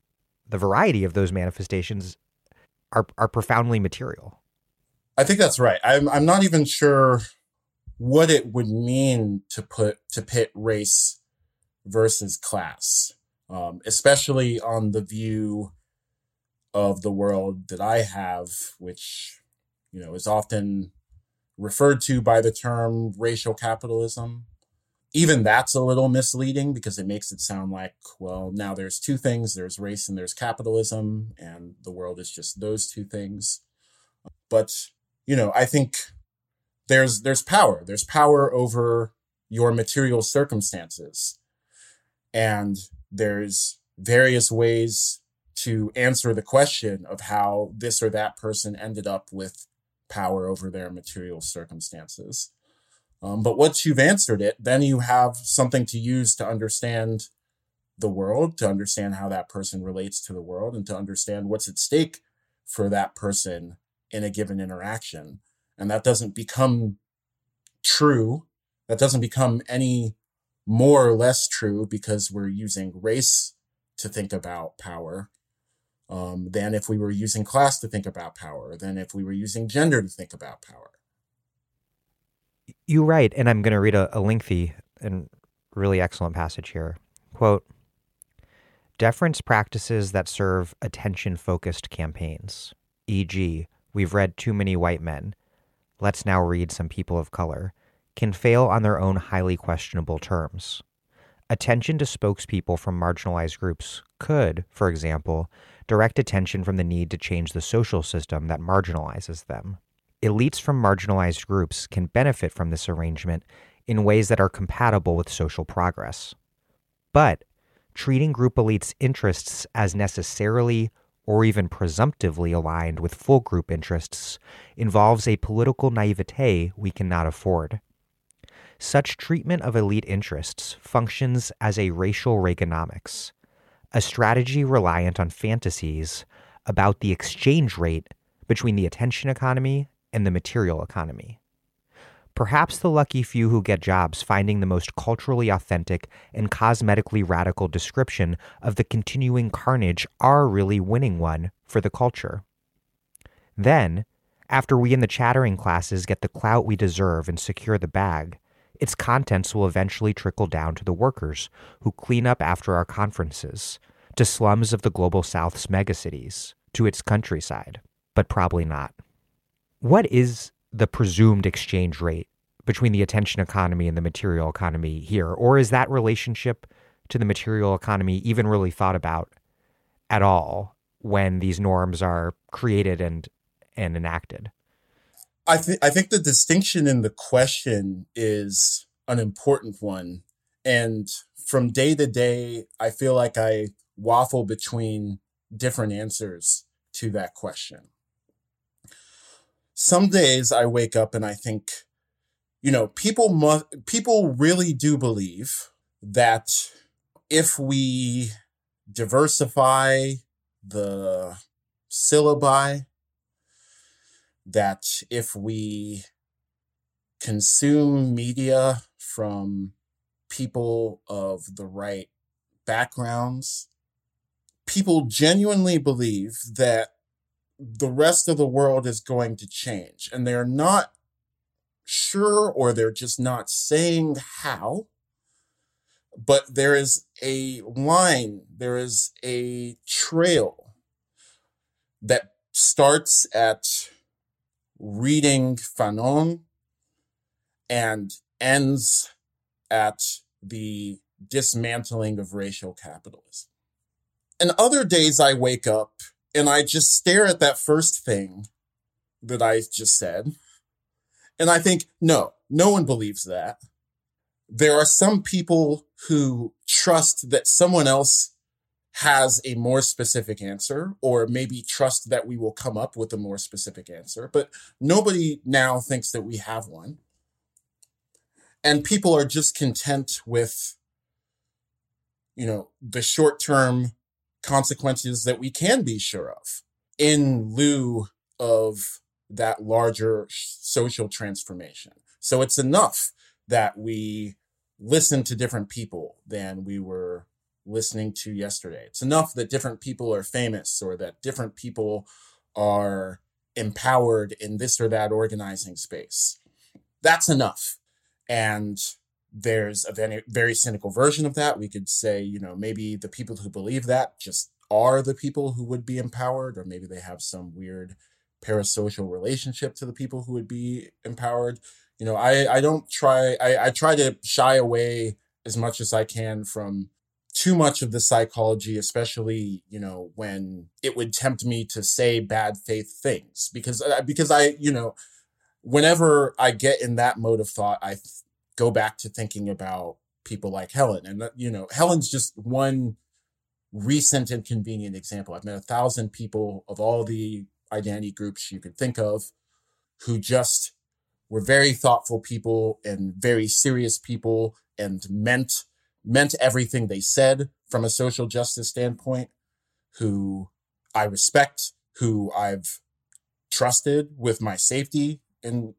the variety of those manifestations are, are profoundly material. I think that's right. I'm I'm not even sure what it would mean to put to pit race versus class, um, especially on the view of the world that I have, which you know is often referred to by the term racial capitalism. Even that's a little misleading because it makes it sound like, well, now there's two things there's race and there's capitalism, and the world is just those two things. But you know, I think there's there's power. There's power over your material circumstances. And there's various ways to answer the question of how this or that person ended up with power over their material circumstances. Um, but once you've answered it, then you have something to use to understand the world, to understand how that person relates to the world, and to understand what's at stake for that person in a given interaction. And that doesn't become true. That doesn't become any more or less true because we're using race to think about power um, than if we were using class to think about power, than if we were using gender to think about power. You write, and I'm going to read a, a lengthy and really excellent passage here. Quote Deference practices that serve attention focused campaigns, e.g., we've read too many white men, let's now read some people of color, can fail on their own highly questionable terms. Attention to spokespeople from marginalized groups could, for example, direct attention from the need to change the social system that marginalizes them. Elites from marginalized groups can benefit from this arrangement in ways that are compatible with social progress. But treating group elites' interests as necessarily or even presumptively aligned with full group interests involves a political naivete we cannot afford. Such treatment of elite interests functions as a racial Reaganomics, a strategy reliant on fantasies about the exchange rate between the attention economy and the material economy. Perhaps the lucky few who get jobs finding the most culturally authentic and cosmetically radical description of the continuing carnage are really winning one for the culture. Then, after we in the chattering classes get the clout we deserve and secure the bag, its contents will eventually trickle down to the workers who clean up after our conferences, to slums of the global South's megacities, to its countryside, but probably not. What is the presumed exchange rate between the attention economy and the material economy here? Or is that relationship to the material economy even really thought about at all when these norms are created and, and enacted? I think I think the distinction in the question is an important one. And from day to day, I feel like I waffle between different answers to that question. Some days I wake up and I think, you know, people must people really do believe that if we diversify the syllabi that if we consume media from people of the right backgrounds, people genuinely believe that the rest of the world is going to change. And they're not sure or they're just not saying how. But there is a line, there is a trail that starts at reading Fanon and ends at the dismantling of racial capitalism. And other days I wake up and I just stare at that first thing that I just said. And I think, no, no one believes that. There are some people who trust that someone else has a more specific answer, or maybe trust that we will come up with a more specific answer, but nobody now thinks that we have one. And people are just content with, you know, the short term consequences that we can be sure of in lieu of that larger social transformation. So it's enough that we listen to different people than we were listening to yesterday. It's enough that different people are famous or that different people are empowered in this or that organizing space. That's enough. And there's a very, cynical version of that. We could say, you know, maybe the people who believe that just are the people who would be empowered, or maybe they have some weird parasocial relationship to the people who would be empowered. You know, I, I don't try, I, I try to shy away as much as I can from too much of the psychology, especially you know when it would tempt me to say bad faith things, because uh, because I you know whenever I get in that mode of thought, I th- go back to thinking about people like Helen, and uh, you know Helen's just one recent and convenient example. I've met a thousand people of all the identity groups you could think of who just were very thoughtful people and very serious people and meant meant everything they said from a social justice standpoint who I respect, who I've trusted with my safety in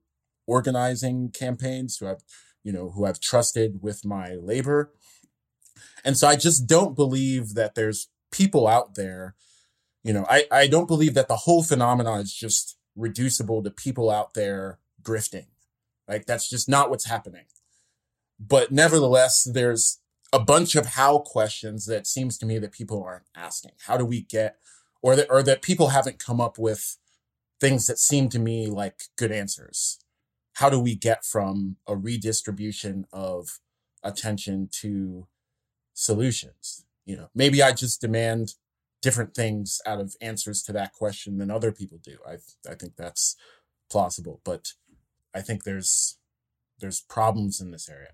organizing campaigns, who I've, you know, who I've trusted with my labor. And so I just don't believe that there's people out there, you know, I, I don't believe that the whole phenomenon is just reducible to people out there grifting. Like that's just not what's happening. But nevertheless, there's a bunch of how questions that seems to me that people aren't asking. How do we get, or that, or that people haven't come up with things that seem to me like good answers. How do we get from a redistribution of attention to solutions? You know, maybe I just demand different things out of answers to that question than other people do. I I think that's plausible, but I think there's there's problems in this area.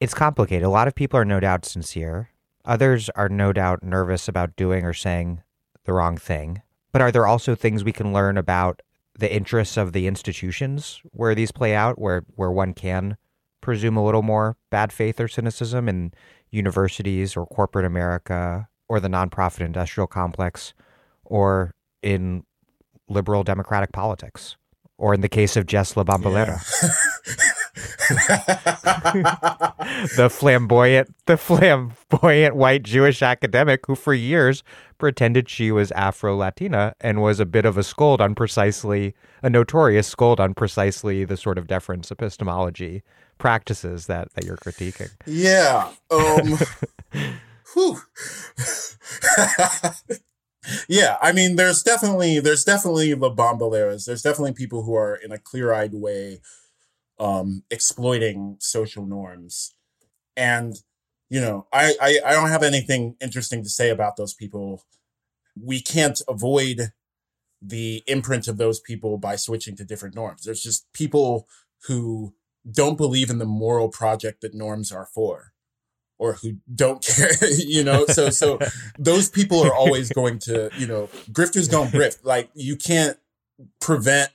It's complicated. A lot of people are no doubt sincere. Others are no doubt nervous about doing or saying the wrong thing. But are there also things we can learn about the interests of the institutions where these play out, where where one can presume a little more bad faith or cynicism in universities or corporate America or the nonprofit industrial complex or in liberal democratic politics or in the case of Jess La Bombalera. Yeah. the flamboyant, the flamboyant white Jewish academic who, for years, pretended she was Afro Latina and was a bit of a scold on precisely a notorious scold on precisely the sort of deference epistemology practices that that you're critiquing. Yeah. Um, yeah, I mean, there's definitely there's definitely the bombaleras. There's definitely people who are in a clear eyed way um, exploiting social norms. And, you know, I, I, I don't have anything interesting to say about those people. We can't avoid the imprint of those people by switching to different norms. There's just people who don't believe in the moral project that norms are for or who don't care, you know? So, so those people are always going to, you know, grifters don't grift. Like you can't prevent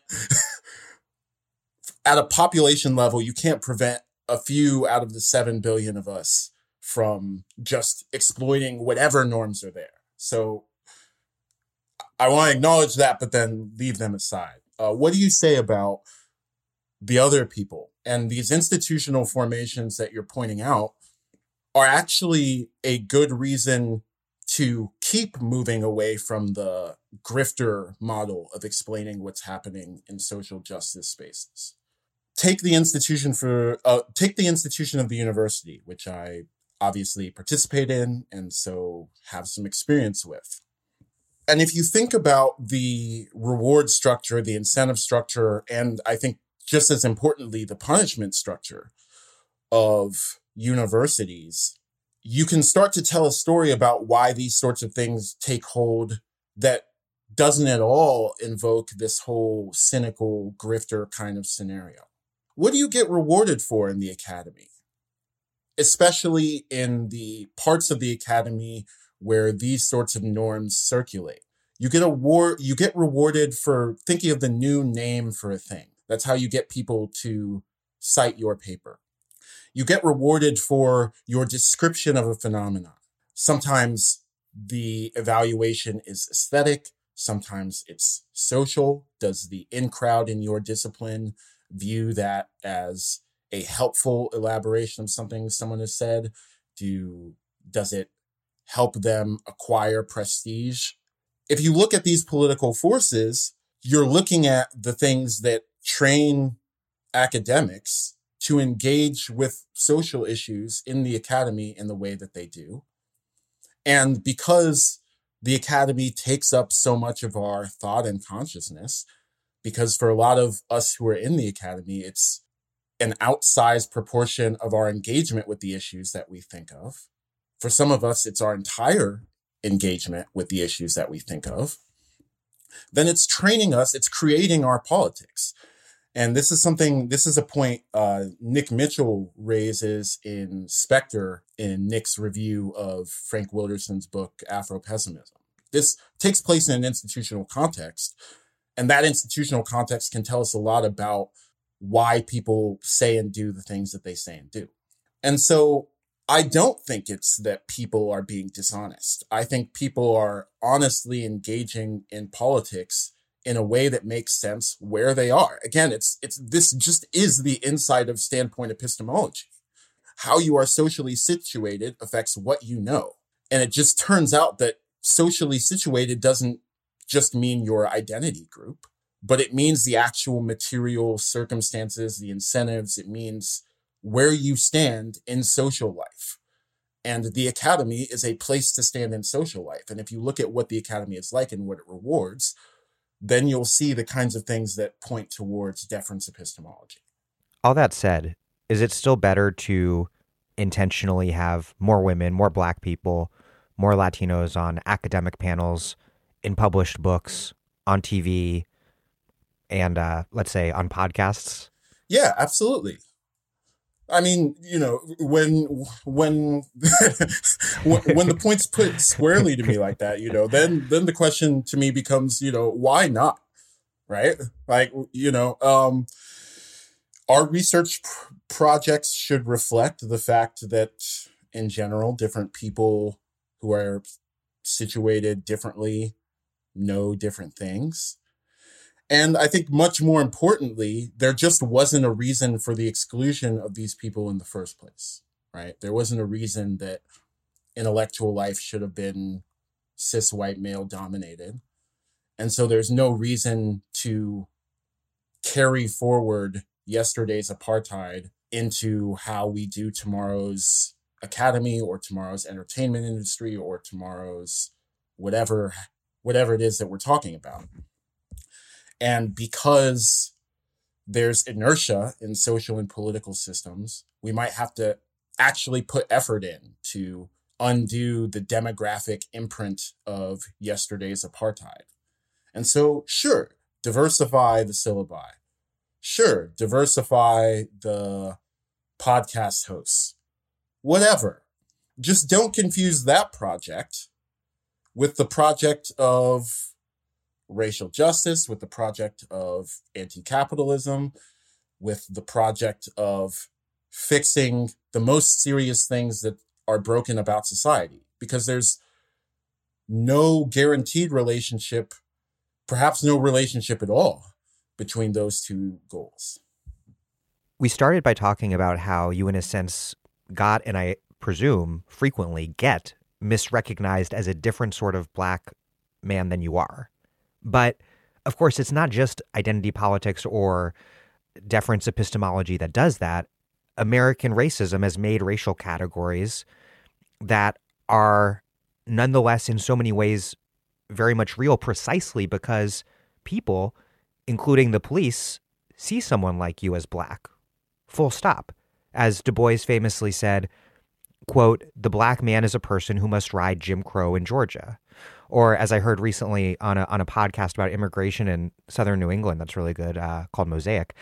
at a population level, you can't prevent a few out of the 7 billion of us from just exploiting whatever norms are there. So I want to acknowledge that, but then leave them aside. Uh, what do you say about the other people and these institutional formations that you're pointing out are actually a good reason to keep moving away from the grifter model of explaining what's happening in social justice spaces? Take the institution for uh, take the institution of the university, which I obviously participate in and so have some experience with. And if you think about the reward structure, the incentive structure, and I think just as importantly, the punishment structure of universities, you can start to tell a story about why these sorts of things take hold that doesn't at all invoke this whole cynical grifter kind of scenario what do you get rewarded for in the academy? Especially in the parts of the academy where these sorts of norms circulate. You get award you get rewarded for thinking of the new name for a thing. That's how you get people to cite your paper. You get rewarded for your description of a phenomenon. Sometimes the evaluation is aesthetic, sometimes it's social. Does the in crowd in your discipline view that as a helpful elaboration of something someone has said? Do does it help them acquire prestige? If you look at these political forces, you're looking at the things that train academics to engage with social issues in the academy in the way that they do. And because the academy takes up so much of our thought and consciousness, because for a lot of us who are in the academy, it's an outsized proportion of our engagement with the issues that we think of. For some of us, it's our entire engagement with the issues that we think of. Then it's training us, it's creating our politics. And this is something, this is a point uh, Nick Mitchell raises in Spectre in Nick's review of Frank Wilderson's book, Afropessimism. This takes place in an institutional context. And that institutional context can tell us a lot about why people say and do the things that they say and do. And so I don't think it's that people are being dishonest. I think people are honestly engaging in politics in a way that makes sense where they are. Again, it's it's this just is the inside of standpoint epistemology. How you are socially situated affects what you know. And it just turns out that socially situated doesn't just mean your identity group, but it means the actual material circumstances, the incentives. It means where you stand in social life. And the academy is a place to stand in social life. And if you look at what the academy is like and what it rewards, then you'll see the kinds of things that point towards deference epistemology. All that said, is it still better to intentionally have more women, more black people, more Latinos on academic panels, in published books, on TV, and uh, let's say on podcasts? Yeah, absolutely. I mean, you know, when when when the point's put squarely to me like that, you know, then then the question to me becomes, you know, why not? Right? Like, you know, um our research pr- projects should reflect the fact that in general different people who are situated differently know different things and I think much more importantly, there just wasn't a reason for the exclusion of these people in the first place, right? There wasn't a reason that intellectual life should have been cis white male dominated. And so there's no reason to carry forward yesterday's apartheid into how we do tomorrow's academy or tomorrow's entertainment industry or tomorrow's whatever whatever it is that we're talking about. And because there's inertia in social and political systems, we might have to actually put effort in to undo the demographic imprint of yesterday's apartheid. And so, sure, diversify the syllabi. Sure, diversify the podcast hosts. Whatever. Just don't confuse that project with the project of racial justice, with the project of anti capitalism, with the project of fixing the most serious things that are broken about society. Because there's no guaranteed relationship, perhaps no relationship at all, between those two goals. We started by talking about how you, in a sense, got, and I presume frequently get, misrecognized as a different sort of black man than you are. But of course, it's not just identity politics or deference epistemology that does that. American racism has made racial categories that are nonetheless, in so many ways, very much real precisely because people, including the police, see someone like you as black. Full stop. As Du Bois famously said, quote, the black man is a person who must ride Jim Crow in Georgia. Or as I heard recently on a on a podcast about immigration in southern New England, that's really good, uh, called Mosaic.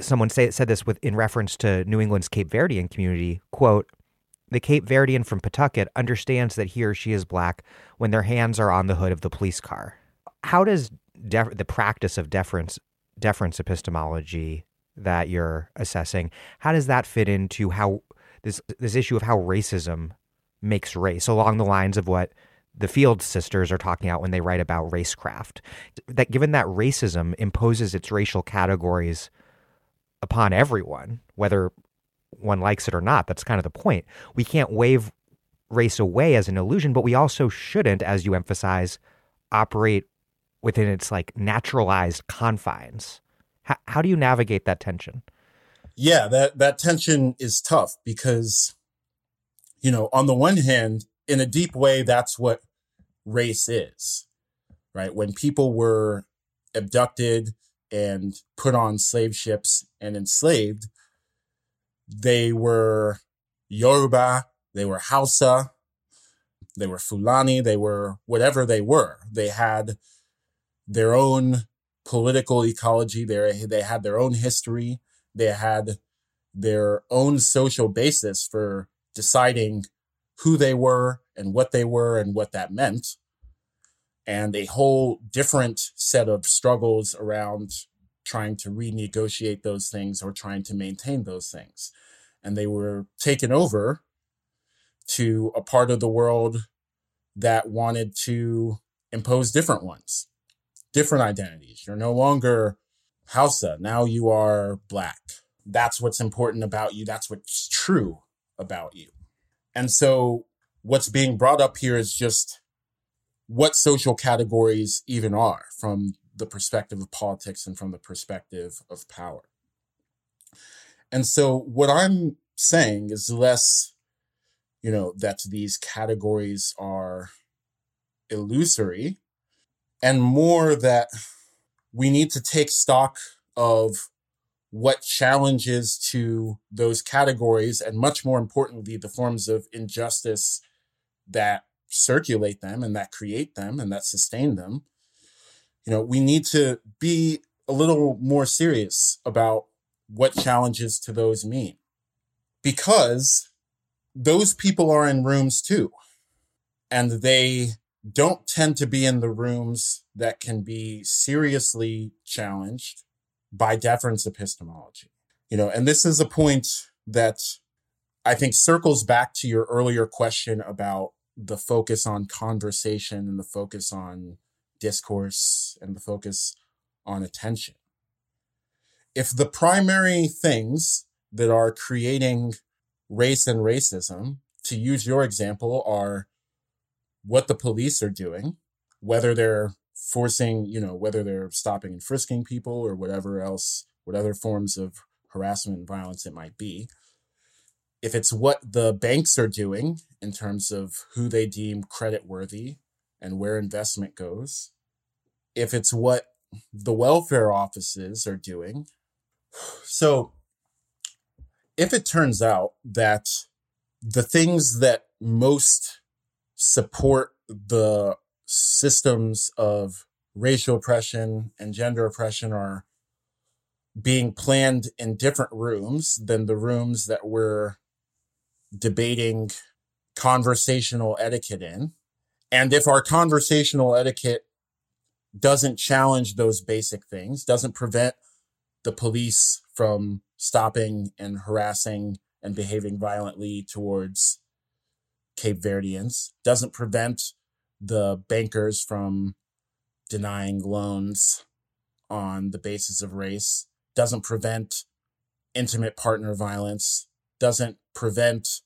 Someone say, said this with in reference to New England's Cape Verdean community. Quote: The Cape Verdean from Pawtucket understands that he or she is black when their hands are on the hood of the police car. How does def- the practice of deference deference epistemology that you're assessing how does that fit into how this this issue of how racism makes race along the lines of what the Field sisters are talking about when they write about racecraft. That given that racism imposes its racial categories upon everyone, whether one likes it or not, that's kind of the point. We can't wave race away as an illusion, but we also shouldn't, as you emphasize, operate within its like naturalized confines. How, how do you navigate that tension? Yeah, that that tension is tough because you know, on the one hand, in a deep way, that's what race is, right? When people were abducted and put on slave ships and enslaved, they were Yoruba, they were Hausa, they were Fulani, they were whatever they were. They had their own political ecology. They they had their own history. They had their own social basis for deciding who they were and what they were and what that meant. And a whole different set of struggles around trying to renegotiate those things or trying to maintain those things. And they were taken over to a part of the world that wanted to impose different ones, different identities. You're no longer Hausa. Now you are black. That's what's important about you. That's what's true about you. And so what's being brought up here is just what social categories even are from the perspective of politics and from the perspective of power. And so what I'm saying is less, you know, that these categories are illusory and more that we need to take stock of what challenges to those categories and much more importantly the forms of injustice that circulate them and that create them and that sustain them. You know we need to be a little more serious about what challenges to those mean because those people are in rooms too and they don't tend to be in the rooms that can be seriously challenged by deference epistemology. You know, and this is a point that I think circles back to your earlier question about the focus on conversation and the focus on discourse and the focus on attention. If the primary things that are creating race and racism, to use your example, are what the police are doing, whether they're forcing, you know, whether they're stopping and frisking people or whatever else, what other forms of harassment and violence it might be. If it's what the banks are doing in terms of who they deem credit worthy and where investment goes, if it's what the welfare offices are doing. So, if it turns out that the things that most support the systems of racial oppression and gender oppression are being planned in different rooms than the rooms that we're debating conversational etiquette in. And if our conversational etiquette doesn't challenge those basic things, doesn't prevent the police from stopping and harassing and behaving violently towards Cape Verdeans, doesn't prevent the bankers from denying loans on the basis of race, doesn't prevent intimate partner violence, doesn't prevent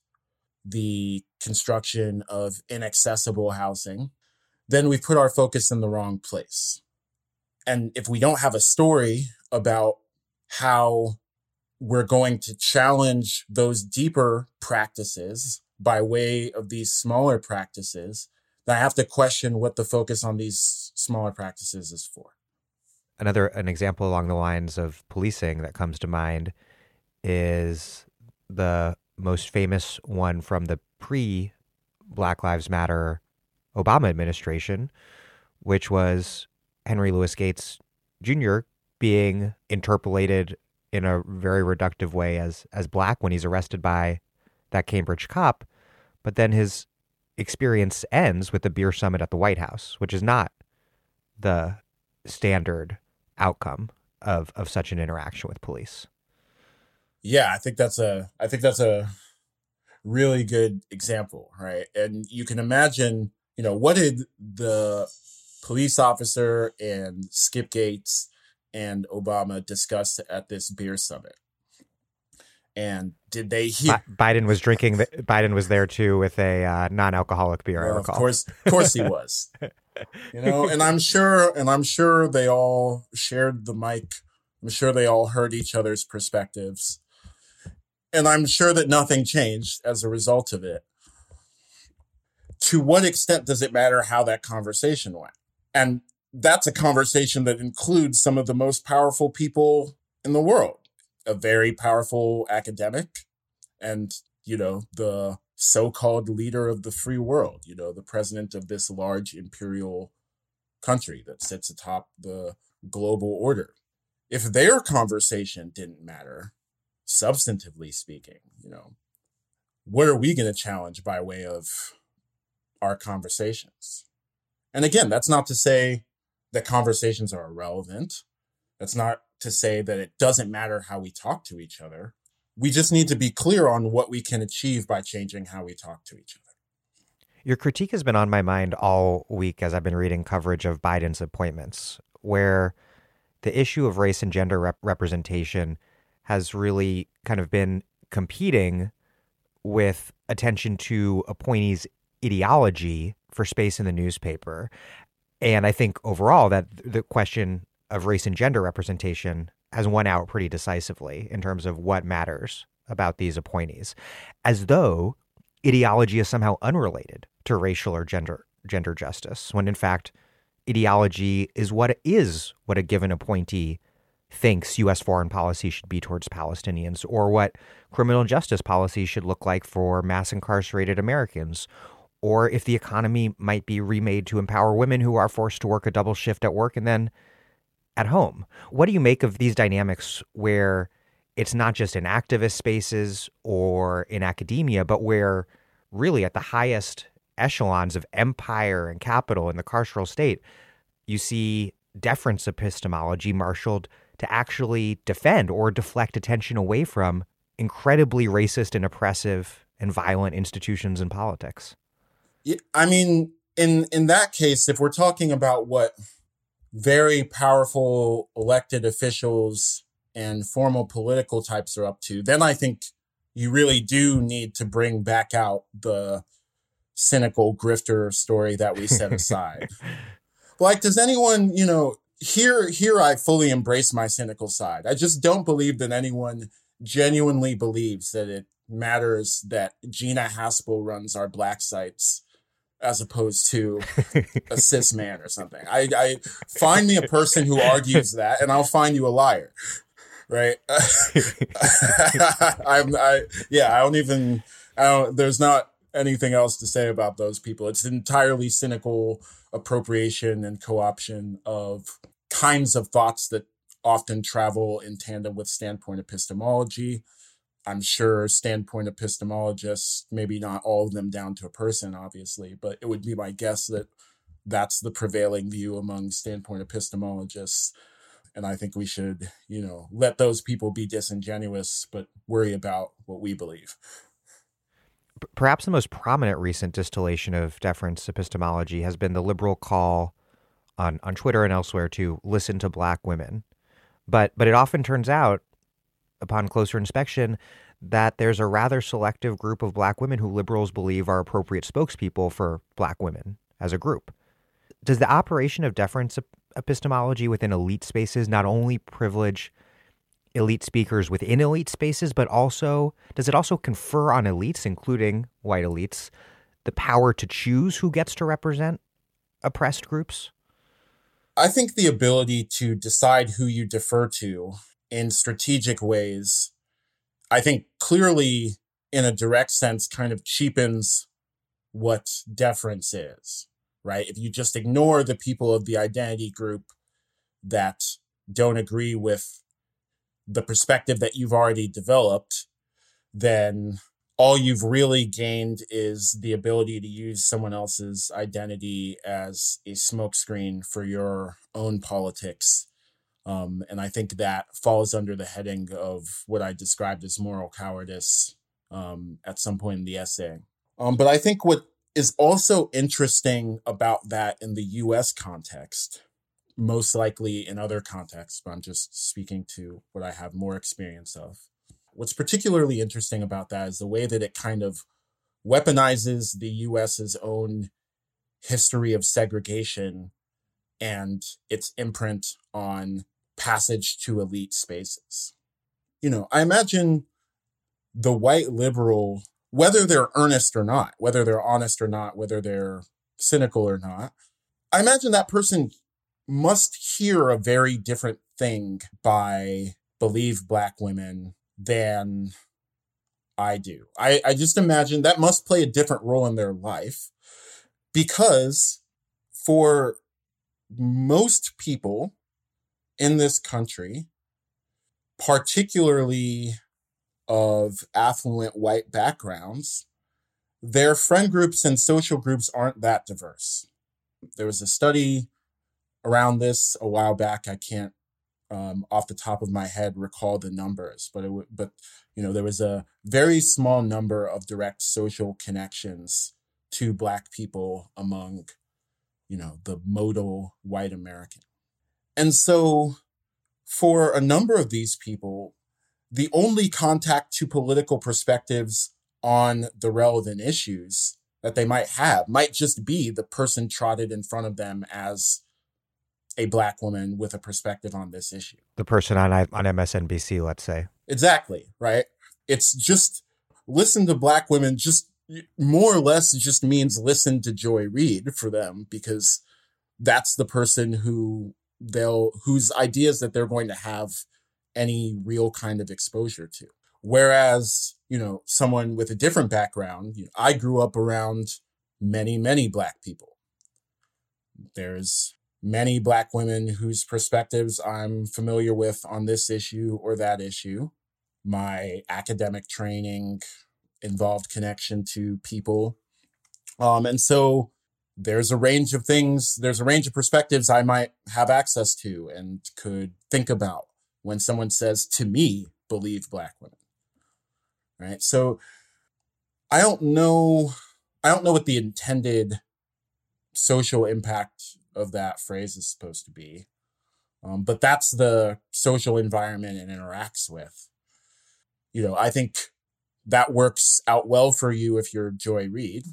the construction of inaccessible housing, then we put our focus in the wrong place. And if we don't have a story about how we're going to challenge those deeper practices by way of these smaller practices, that I have to question what the focus on these smaller practices is for. Another an example along the lines of policing that comes to mind is the most famous one from the pre Black Lives Matter Obama administration, which was Henry Louis Gates Jr. being interpellated in a very reductive way as as black when he's arrested by that Cambridge cop, but then his experience ends with the beer summit at the White House, which is not the standard outcome of of such an interaction with police. Yeah, I think that's a I think that's a really good example, right? And you can imagine, you know, what did the police officer and Skip Gates and Obama discuss at this beer summit? And did they hear? Biden was drinking. The, Biden was there too with a uh, non-alcoholic beer. Well, I recall. Of course, of course, he was. you know, and I'm sure, and I'm sure they all shared the mic. I'm sure they all heard each other's perspectives, and I'm sure that nothing changed as a result of it. To what extent does it matter how that conversation went? And that's a conversation that includes some of the most powerful people in the world a very powerful academic and, you know, the so called leader of the free world, you know, the president of this large imperial country that sits atop the global order. If their conversation didn't matter, substantively speaking, you know, what are we going to challenge by way of our conversations? And again, that's not to say that conversations are irrelevant. That's not to say that it doesn't matter how we talk to each other. We just need to be clear on what we can achieve by changing how we talk to each other. Your critique has been on my mind all week as I've been reading coverage of Biden's appointments, where the issue of race and gender rep- representation has really kind of been competing with attention to appointees' ideology for space in the newspaper. And I think overall that the question of race and gender representation has won out pretty decisively in terms of what matters about these appointees, as though ideology is somehow unrelated to racial or gender gender justice, when in fact ideology is what is what a given appointee thinks U.S. foreign policy should be towards Palestinians, or what criminal justice policy should look like for mass incarcerated Americans, or if the economy might be remade to empower women who are forced to work a double shift at work and then at home. What do you make of these dynamics where it's not just in activist spaces or in academia, but where really at the highest echelons of empire and capital in the carceral state, you see deference epistemology marshaled to actually defend or deflect attention away from incredibly racist and oppressive and violent institutions and politics. I mean, in in that case, if we're talking about what very powerful elected officials and formal political types are up to, then I think you really do need to bring back out the cynical grifter story that we set aside. like, does anyone, you know, here here I fully embrace my cynical side. I just don't believe that anyone genuinely believes that it matters that Gina Haspel runs our black sites as opposed to a cis man or something. I, I find me a person who argues that, and I'll find you a liar. Right? I'm, I yeah. I don't even. I don't. There's not anything else to say about those people. It's entirely cynical appropriation and co-option of kinds of thoughts that often travel in tandem with standpoint epistemology I'm sure standpoint epistemologists, maybe not all of them down to a person, obviously, but it would be my guess that that's the prevailing view among standpoint epistemologists. And I think we should, you know, let those people be disingenuous, but worry about what we believe. Perhaps the most prominent recent distillation of deference epistemology has been the liberal call on, on Twitter and elsewhere to listen to black women. But but it often turns out upon closer inspection that there's a rather selective group of black women who liberals believe are appropriate spokespeople for black women as a group. Does the operation of deference epistemology within elite spaces not only privilege elite speakers within elite spaces, but also does it also confer on elites, including white elites, the power to choose who gets to represent oppressed groups? I think the ability to decide who you defer to in strategic ways, I think clearly in a direct sense kind of cheapens what deference is, right? If you just ignore the people of the identity group that don't agree with the perspective that you've already developed, then all you've really gained is the ability to use someone else's identity as a smokescreen for your own politics um, and I think that falls under the heading of what I described as moral cowardice um, at some point in the essay. Um, but I think what is also interesting about that in the US context, most likely in other contexts, but I'm just speaking to what I have more experience of. What's particularly interesting about that is the way that it kind of weaponizes the US's own history of segregation and its imprint on passage to elite spaces. You know, I imagine the white liberal, whether they're earnest or not, whether they're honest or not, whether they're cynical or not, I imagine that person must hear a very different thing by believe black women than I do. I, I just imagine that must play a different role in their life because for most people in this country, particularly of affluent white backgrounds, their friend groups and social groups aren't that diverse. There was a study around this a while back. I can't, um, off the top of my head, recall the numbers, but it w- but you know there was a very small number of direct social connections to Black people among, you know, the modal white American, and so for a number of these people, the only contact to political perspectives on the relevant issues that they might have might just be the person trotted in front of them as a black woman with a perspective on this issue. The person on on MSNBC, let's say. Exactly, right? It's just listen to black women just more or less just means listen to Joy Reid for them because that's the person who they'll whose ideas that they're going to have any real kind of exposure to. Whereas, you know, someone with a different background, you know, I grew up around many, many black people. There's many black women whose perspectives I'm familiar with on this issue or that issue. My academic training involved connection to people. Um, and so there's a range of things, there's a range of perspectives I might have access to and could think about when someone says to me, believe black women. Right. So I don't know, I don't know what the intended social impact of that phrase is supposed to be. Um, but that's the social environment it interacts with. You know, I think that works out well for you if you're Joy Reid.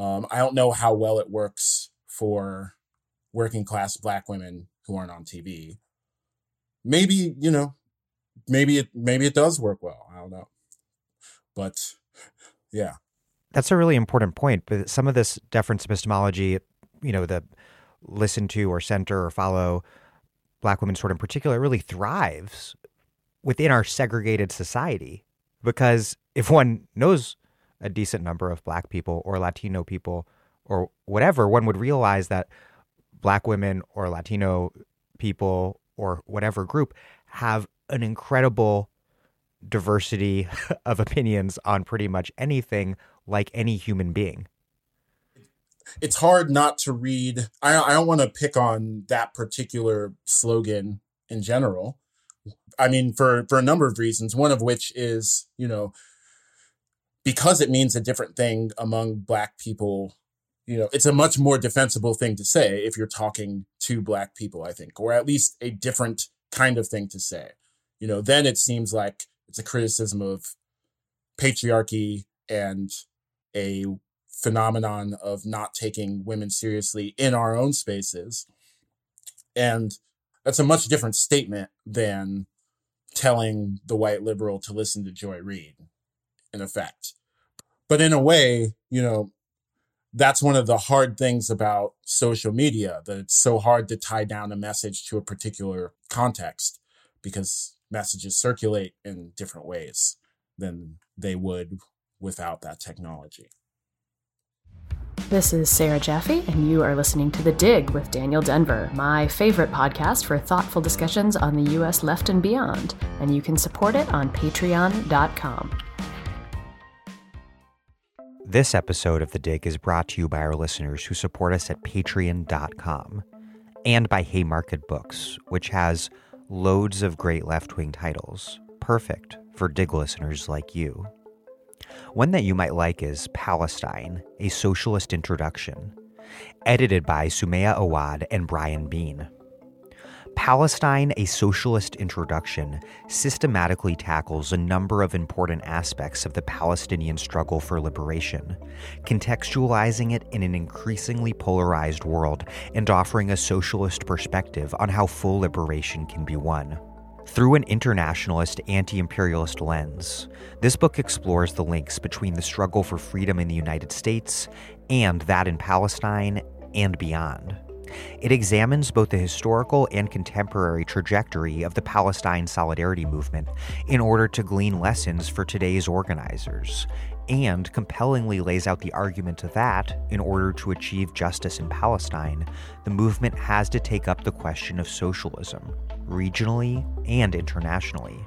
Um, I don't know how well it works for working class black women who aren't on TV. Maybe, you know, maybe it maybe it does work well. I don't know. But yeah. That's a really important point. But some of this deference epistemology, you know, the listen to or center or follow black women sort of in particular really thrives within our segregated society. Because if one knows a decent number of black people or Latino people or whatever, one would realize that black women or Latino people or whatever group have an incredible diversity of opinions on pretty much anything like any human being. It's hard not to read. I, I don't want to pick on that particular slogan in general. I mean, for, for a number of reasons, one of which is, you know, because it means a different thing among black people you know it's a much more defensible thing to say if you're talking to black people i think or at least a different kind of thing to say. You know then it seems like it's a criticism of patriarchy and a phenomenon of not taking women seriously in our own spaces. And that's a much different statement than telling the white liberal to listen to joy reid in effect. But in a way, you know, that's one of the hard things about social media that it's so hard to tie down a message to a particular context because messages circulate in different ways than they would without that technology. This is Sarah Jaffe, and you are listening to The Dig with Daniel Denvir, my favorite podcast for thoughtful discussions on the U.S. left and beyond. And you can support it on patreon.com. This episode of The Dig is brought to you by our listeners who support us at patreon.com and by Haymarket Books, which has loads of great left wing titles, perfect for Dig listeners like you. One that you might like is Palestine, a Socialist Introduction, edited by Sumaya Awad and Brian Bean. Palestine, a Socialist Introduction, systematically tackles a number of important aspects of the Palestinian struggle for liberation, contextualizing it in an increasingly polarized world and offering a socialist perspective on how full liberation can be won. Through an internationalist, anti imperialist lens, this book explores the links between the struggle for freedom in the United States and that in Palestine and beyond. It examines both the historical and contemporary trajectory of the Palestine Solidarity Movement in order to glean lessons for today's organizers and compellingly lays out the argument that, in order to achieve justice in Palestine, the movement has to take up the question of socialism, regionally and internationally.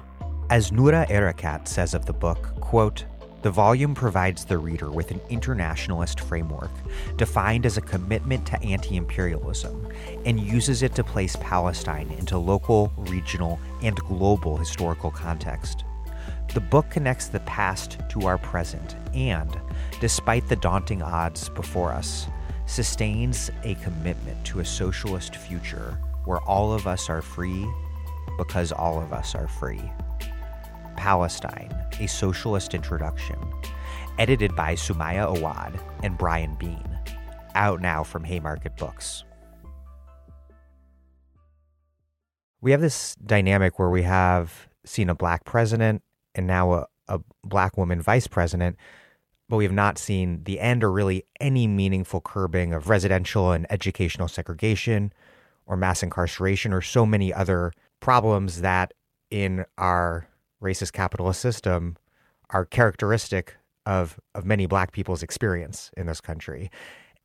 As Noura Erakat says of the book, quote, the volume provides the reader with an internationalist framework defined as a commitment to anti imperialism and uses it to place Palestine into local, regional, and global historical context. The book connects the past to our present and, despite the daunting odds before us, sustains a commitment to a socialist future where all of us are free because all of us are free. Palestine, a Socialist Introduction, edited by Sumaya Awad and Brian Bean, out now from Haymarket Books. We have this dynamic where we have seen a black president and now a, a black woman vice president, but we have not seen the end or really any meaningful curbing of residential and educational segregation or mass incarceration or so many other problems that in our racist capitalist system are characteristic of, of many black people's experience in this country.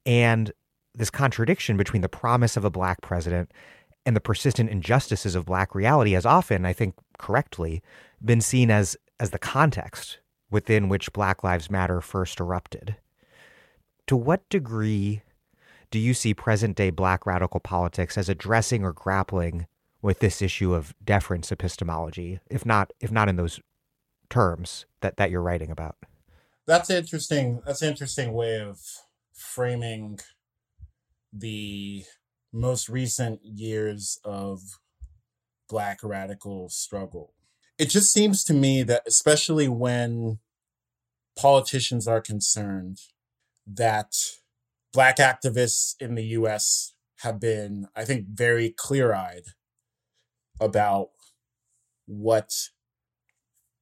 And this contradiction between the promise of a black president and the persistent injustices of black reality has often, I think correctly, been seen as as the context within which Black Lives Matter first erupted. To what degree do you see present day black radical politics as addressing or grappling with this issue of deference epistemology, if not if not in those terms that, that you're writing about? That's interesting. That's an interesting way of framing the most recent years of black radical struggle. It just seems to me that especially when politicians are concerned that black activists in the US have been I think very clear-eyed about what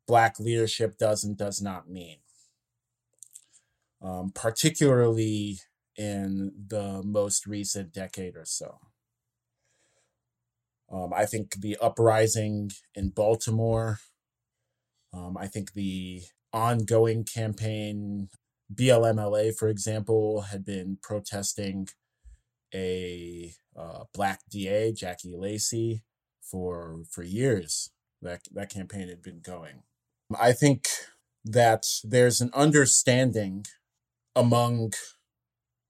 black leadership does and does not mean. Um, particularly in the most recent decade or so. Um, I think the uprising in Baltimore, um, I think the ongoing campaign, BLMLA, for example, had been protesting a uh, black DA, Jackie Lacey, for for years. That that campaign had been going. I think that there's an understanding among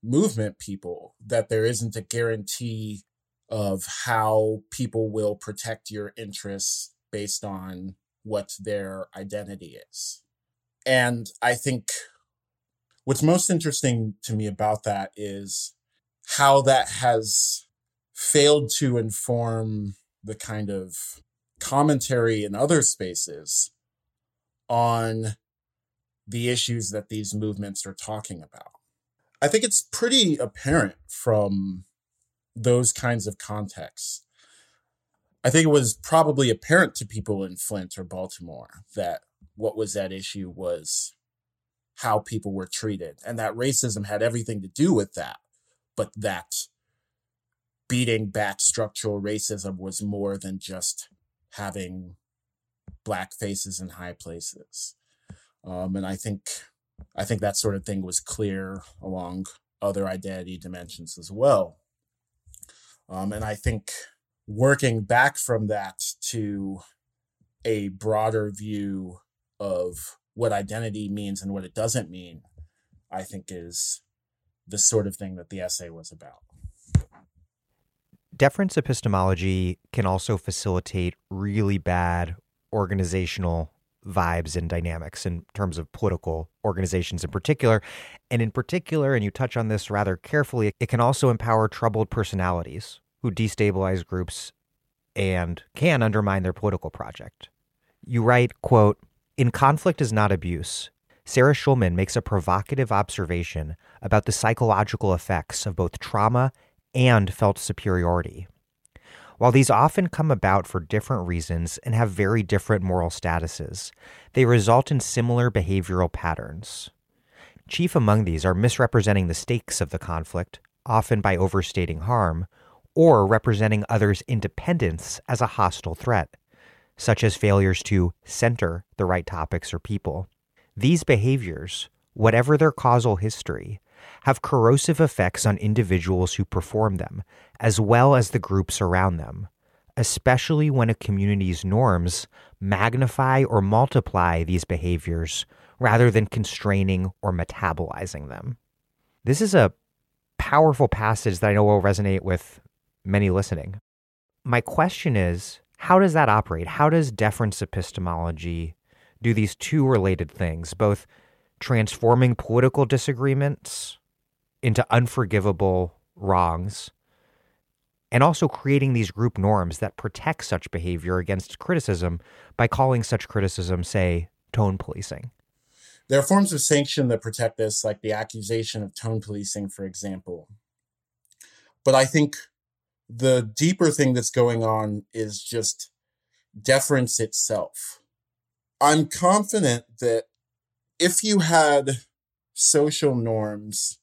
movement people that there isn't a guarantee of how people will protect your interests based on what their identity is. And I think what's most interesting to me about that is how that has failed to inform the kind of commentary in other spaces on the issues that these movements are talking about. I think it's pretty apparent from those kinds of contexts. I think it was probably apparent to people in Flint or Baltimore that what was at issue was how people were treated and that racism had everything to do with that, but that beating back structural racism was more than just having black faces in high places. Um, and I think I think that sort of thing was clear along other identity dimensions as well. Um, and I think working back from that to a broader view of what identity means and what it doesn't mean, I think is the sort of thing that the essay was about. Deference epistemology can also facilitate really bad organizational vibes and dynamics in terms of political organizations in particular. And in particular, and you touch on this rather carefully, it can also empower troubled personalities who destabilize groups and can undermine their political project. You write, quote, In Conflict is Not Abuse, Sarah Schulman makes a provocative observation about the psychological effects of both trauma and felt superiority. While these often come about for different reasons and have very different moral statuses, they result in similar behavioral patterns. Chief among these are misrepresenting the stakes of the conflict, often by overstating harm, or representing others' independence as a hostile threat, such as failures to center the right topics or people. These behaviors, whatever their causal history, have corrosive effects on individuals who perform them, as well as the groups around them, especially when a community's norms magnify or multiply these behaviors rather than constraining or metabolizing them. This is a powerful passage that I know will resonate with many listening. My question is how does that operate? How does deference epistemology do these two related things, both transforming political disagreements into unforgivable wrongs and also creating these group norms that protect such behavior against criticism by calling such criticism, say, tone policing? There are forms of sanction that protect this, like the accusation of tone policing, for example. But I think the deeper thing that's going on is just deference itself. I'm confident that if you had social norms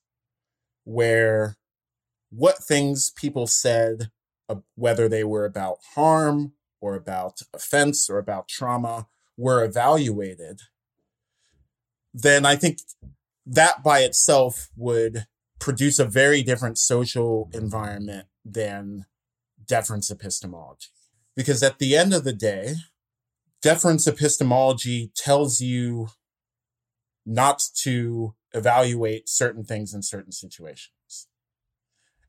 where what things people said, uh, whether they were about harm or about offense or about trauma, were evaluated, then I think that by itself would produce a very different social environment than deference epistemology. Because at the end of the day, deference epistemology tells you not to evaluate certain things in certain situations.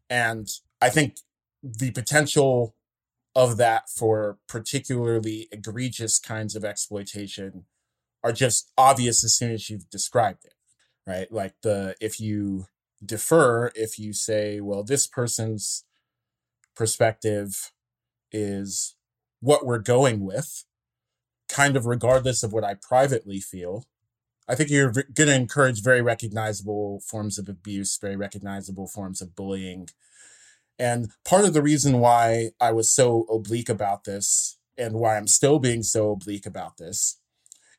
And I think the potential of that for particularly egregious kinds of exploitation are just obvious as soon as you've described it, right? Like the, if you defer, if you say, well, this person's perspective is what we're going with, kind of regardless of what I privately feel, I think you're going to encourage very recognizable forms of abuse, very recognizable forms of bullying. And part of the reason why I was so oblique about this and why I'm still being so oblique about this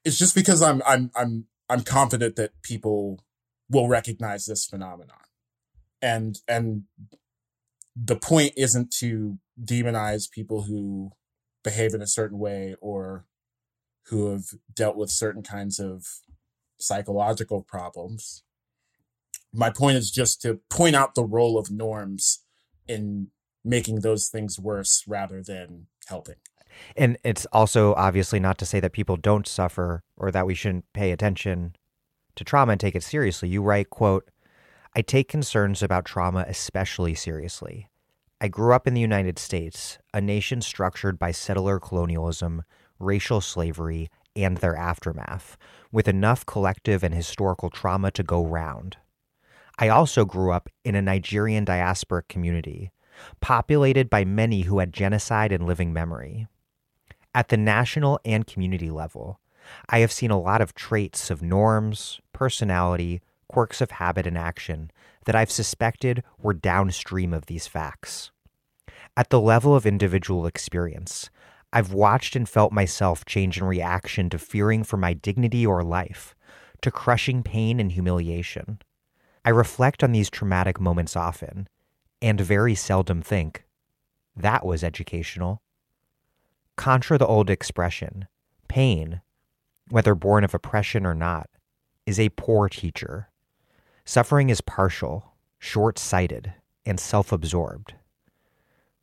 is just because I'm I'm I'm I'm confident that people will recognize this phenomenon. And and the point isn't to demonize people who behave in a certain way or who have dealt with certain kinds of psychological problems. My point is just to point out the role of norms in making those things worse rather than helping. And it's also obviously not to say that people don't suffer or that we shouldn't pay attention to trauma and take it seriously. You write, quote, I take concerns about trauma especially seriously. I grew up in the United States, a nation structured by settler colonialism, racial slavery, and their aftermath, with enough collective and historical trauma to go round. I also grew up in a Nigerian diasporic community, populated by many who had genocide in living memory. At the national and community level, I have seen a lot of traits of norms, personality, quirks of habit, and action that I've suspected were downstream of these facts. At the level of individual experience, I've watched and felt myself change in reaction to fearing for my dignity or life, to crushing pain and humiliation. I reflect on these traumatic moments often, and very seldom think, that was educational. Contra the old expression, pain, whether born of oppression or not, is a poor teacher. Suffering is partial, short sighted, and self absorbed.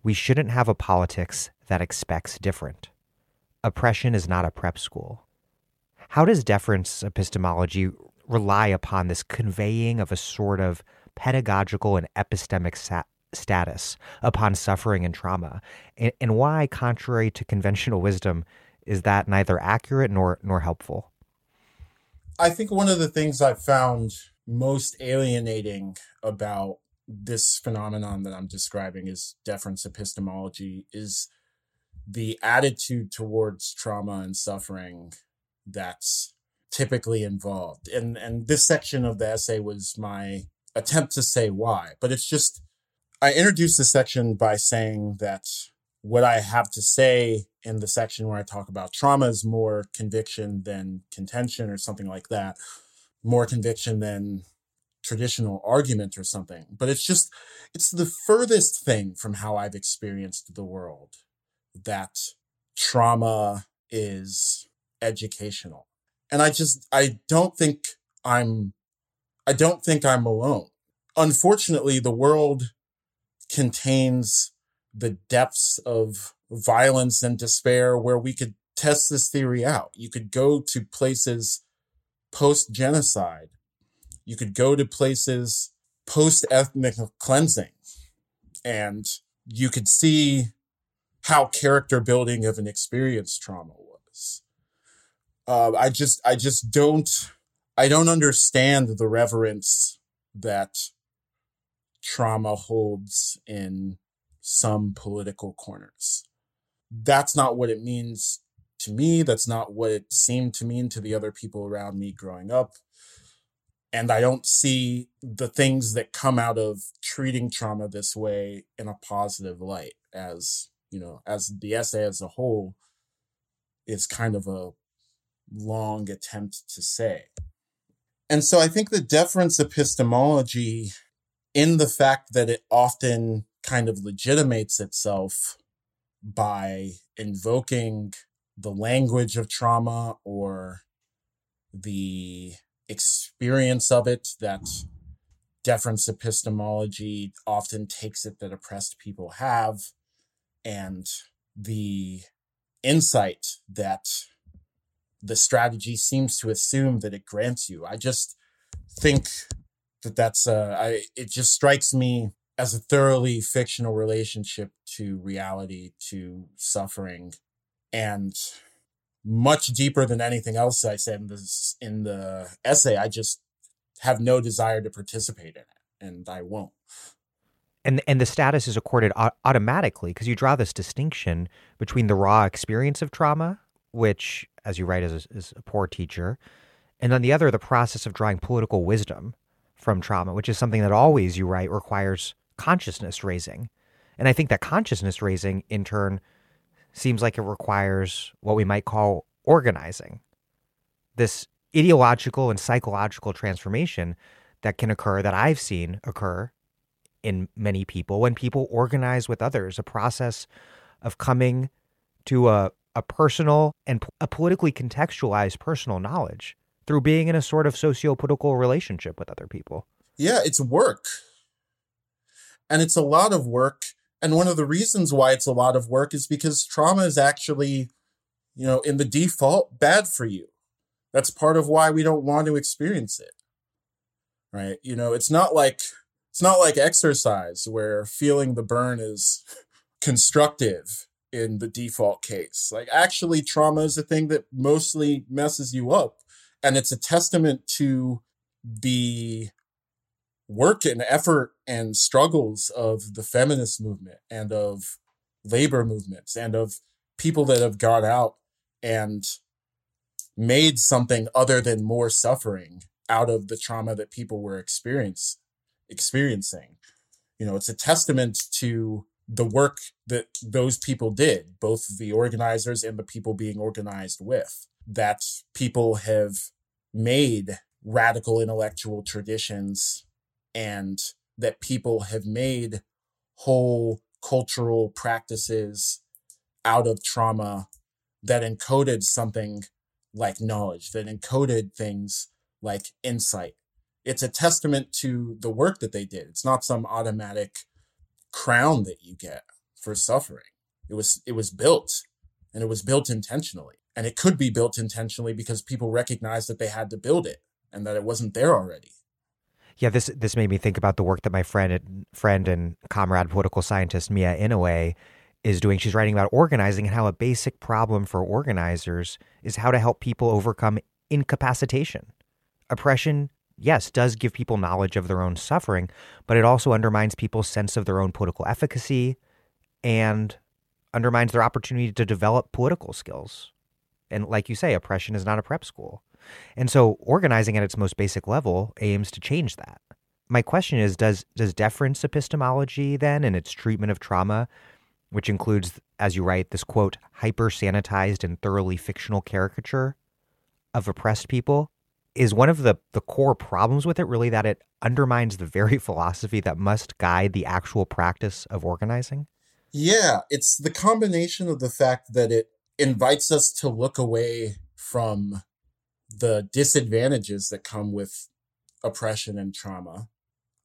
We shouldn't have a politics that expects different. Oppression is not a prep school. How does deference epistemology rely upon this conveying of a sort of pedagogical and epistemic status upon suffering and trauma, and, and why, contrary to conventional wisdom, is that neither accurate nor nor helpful? I think one of the things I've found most alienating about this phenomenon that I'm describing is deference epistemology is the attitude towards trauma and suffering that's typically involved. And and this section of the essay was my attempt to say why, but it's just I introduced this section by saying that what I have to say in the section where I talk about trauma is more conviction than contention or something like that, more conviction than traditional argument or something. But it's just, it's the furthest thing from how I've experienced the world that trauma is educational. And I just, I don't think I'm I don't think I'm alone. Unfortunately, the world contains the depths of violence and despair where we could test this theory out. You could go to places post genocide. You could go to places post ethnic cleansing and you could see how character building of an experience trauma was. Uh, I just, I just don't, I don't understand the reverence that trauma holds in some political corners. That's not what it means to me. That's not what it seemed to mean to the other people around me growing up. And I don't see the things that come out of treating trauma this way in a positive light as, you know, as the essay as a whole is kind of a long attempt to say. And so I think the deference epistemology in the fact that it often kind of legitimates itself by invoking the language of trauma or the experience of it that deference epistemology often takes it that oppressed people have and the insight that the strategy seems to assume that it grants you i just think that that's uh i it just strikes me as a thoroughly fictional relationship to reality to suffering and much deeper than anything else I said in this in the essay. I just have no desire to participate in it, and I won't. And and the status is accorded automatically because you draw this distinction between the raw experience of trauma, which, as you write, is a, is a poor teacher, and on the other, the process of drawing political wisdom from trauma, which is something that always you write requires consciousness raising. And I think that consciousness raising, in turn, seems like it requires what we might call organizing. This ideological and psychological transformation that can occur, that I've seen occur in many people when people organize with others, a process of coming to a, a personal and a politically contextualized personal knowledge through being in a sort of socio-political relationship with other people. Yeah, it's work. And it's a lot of work and one of the reasons why it's a lot of work is because trauma is actually, you know, in the default, bad for you. That's part of why we don't want to experience it. Right. You know, it's not like, it's not like exercise where feeling the burn is constructive in the default case. Like actually trauma is a thing that mostly messes you up. And it's a testament to the work and effort and struggles of the feminist movement and of labor movements and of people that have gone out and made something other than more suffering out of the trauma that people were experience, experiencing. You know, it's a testament to the work that those people did, both the organizers and the people being organized with, that people have made radical intellectual traditions and that people have made whole cultural practices out of trauma that encoded something like knowledge, that encoded things like insight. It's a testament to the work that they did. It's not some automatic crown that you get for suffering. It was it was built and it was built intentionally. And it could be built intentionally because people recognized that they had to build it and that it wasn't there already. Yeah, this this made me think about the work that my friend friend and comrade political scientist Mia Inouye is doing. She's writing about organizing and how a basic problem for organizers is how to help people overcome incapacitation. Oppression, yes, does give people knowledge of their own suffering, but it also undermines people's sense of their own political efficacy and undermines their opportunity to develop political skills. And like you say, oppression is not a prep school. And so organizing at its most basic level aims to change that. My question is does does deference epistemology then and its treatment of trauma, which includes as you write this quote hyper sanitized and thoroughly fictional caricature of oppressed people is one of the the core problems with it really that it undermines the very philosophy that must guide the actual practice of organizing? Yeah, it's the combination of the fact that it invites us to look away from the disadvantages that come with oppression and trauma,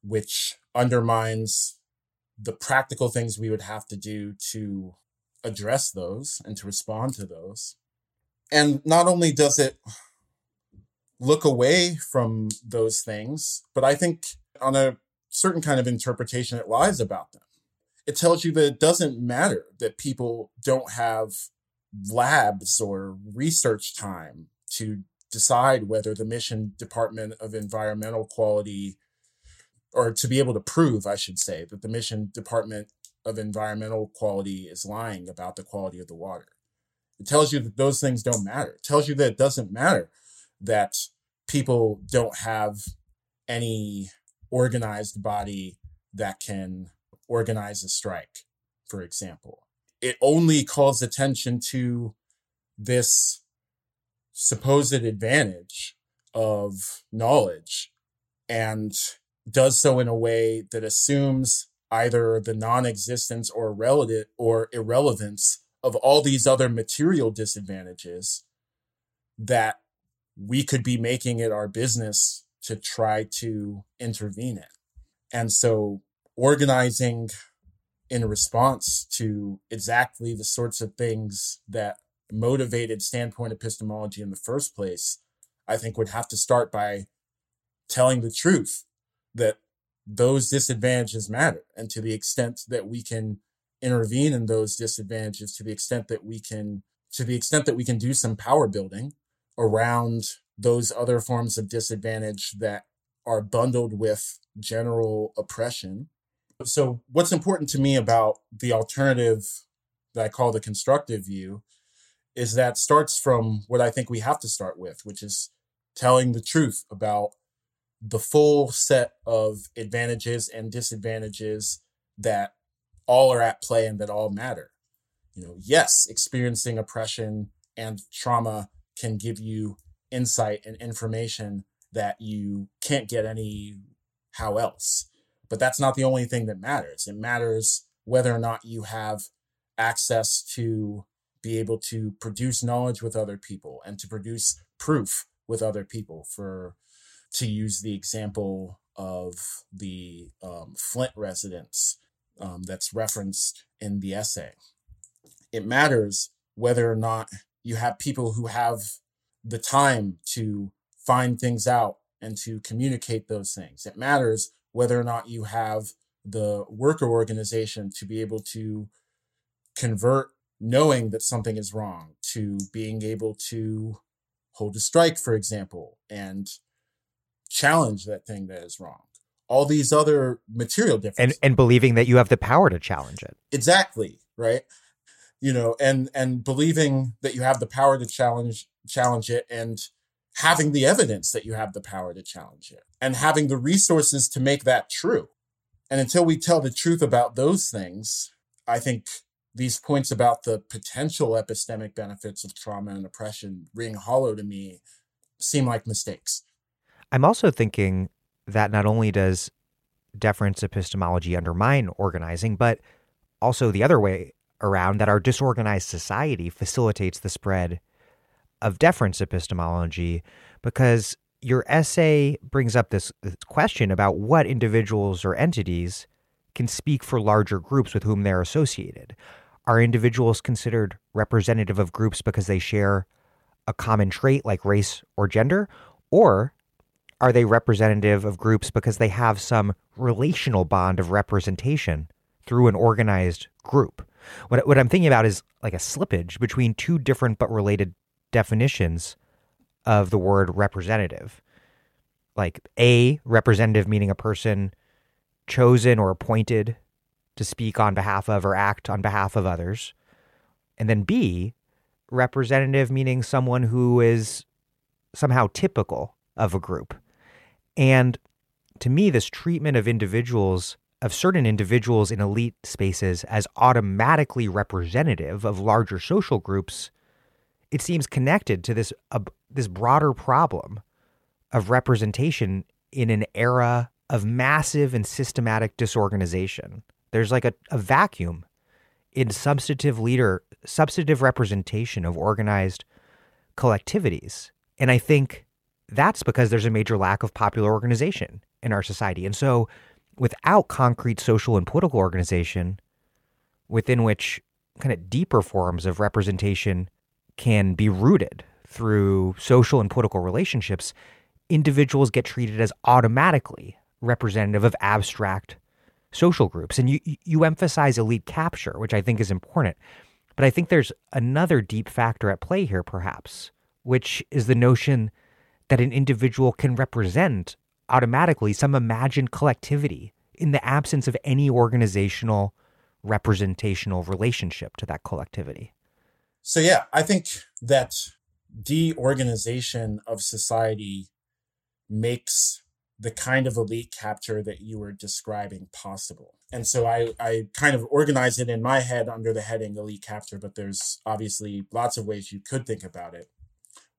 which undermines the practical things we would have to do to address those and to respond to those. And not only does it look away from those things, but I think on a certain kind of interpretation, it lies about them. It tells you that it doesn't matter that people don't have labs or research time to decide whether the Michigan department of environmental quality or to be able to prove i should say that the Michigan department of environmental quality is lying about the quality of the water it tells you that those things don't matter it tells you that it doesn't matter that people don't have any organized body that can organize a strike for example. It only calls attention to this supposed advantage of knowledge and does so in a way that assumes either the non-existence or relative or irrelevance of all these other material disadvantages that we could be making it our business to try to intervene in. And so organizing in response to exactly the sorts of things that motivated standpoint epistemology in the first place, I think would have to start by telling the truth that those disadvantages matter. And to the extent that we can intervene in those disadvantages, to the extent that we can, to the extent that we can do some power building around those other forms of disadvantage that are bundled with general oppression, so, what's important to me about the alternative that I call the constructive view is that starts from what I think we have to start with, which is telling the truth about the full set of advantages and disadvantages that all are at play and that all matter. You know, yes, experiencing oppression and trauma can give you insight and information that you can't get any how else. But that's not the only thing that matters. It matters whether or not you have access to be able to produce knowledge with other people and to produce proof with other people for to use the example of the um, flint residents um, that's referenced in the essay it matters whether or not you have people who have the time to find things out and to communicate those things it matters whether or not you have the worker organization to be able to convert knowing that something is wrong to being able to hold a strike, for example, and challenge that thing that is wrong. All these other material differences. And and believing that you have the power to challenge it. Exactly. Right. You know, and and believing that you have the power to challenge challenge it and having the evidence that you have the power to challenge it and having the resources to make that true. And until we tell the truth about those things, I think these points about the potential epistemic benefits of trauma and oppression ring hollow to me seem like mistakes. I'm also thinking that not only does deference epistemology undermine organizing, but also the other way around that our disorganized society facilitates the spread of deference epistemology because your essay brings up this, this, question about what individuals or entities can speak for larger groups with whom they're associated. Are individuals considered representative of groups because they share a common trait like race or gender? Or are they representative of groups because they have some relational bond of representation through an organized group? What, what I'm thinking about is like a slippage between two different but related definitions of the word representative. Like A, representative meaning a person chosen or appointed to speak on behalf of or act on behalf of others. And then B, representative meaning someone who is somehow typical of a group. And to me, this treatment of individuals, of certain individuals in elite spaces, as automatically representative of larger social groups it seems connected to this uh, this broader problem of representation in an era of massive and systematic disorganization. There's like a, a vacuum in substantive leader substantive representation of organized collectivities. And I think that's because there's a major lack of popular organization in our society. And so, without concrete social and political organization within which kind of deeper forms of representation can be rooted through social and political relationships, individuals get treated as automatically representative of abstract social groups. And you you emphasize elite capture, which I think is important. But I think there's another deep factor at play here, perhaps, which is the notion that an individual can represent automatically some imagined collectivity in the absence of any organizational representational relationship to that collectivity. So yeah, I think that deorganization of society makes the kind of elite capture that you were describing possible. And so I, I kind of organize it in my head under the heading elite capture, but there's obviously lots of ways you could think about it.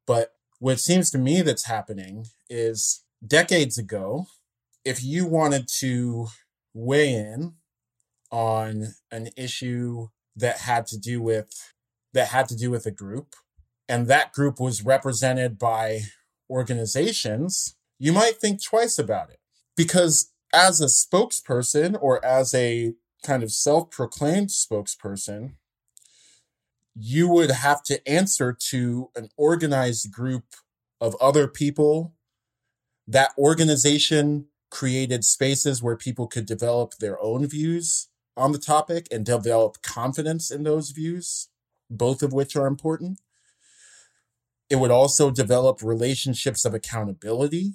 But what seems to me that's happening is decades ago, if you wanted to weigh in on an issue that had to do with that had to do with a group and that group was represented by organizations you might think twice about it. Because as a spokesperson or as a kind of self proclaimed spokesperson, you would have to answer to an organized group of other people. That organization created spaces where people could develop their own views on the topic and develop confidence in those views, both of which are important. It would also develop relationships of accountability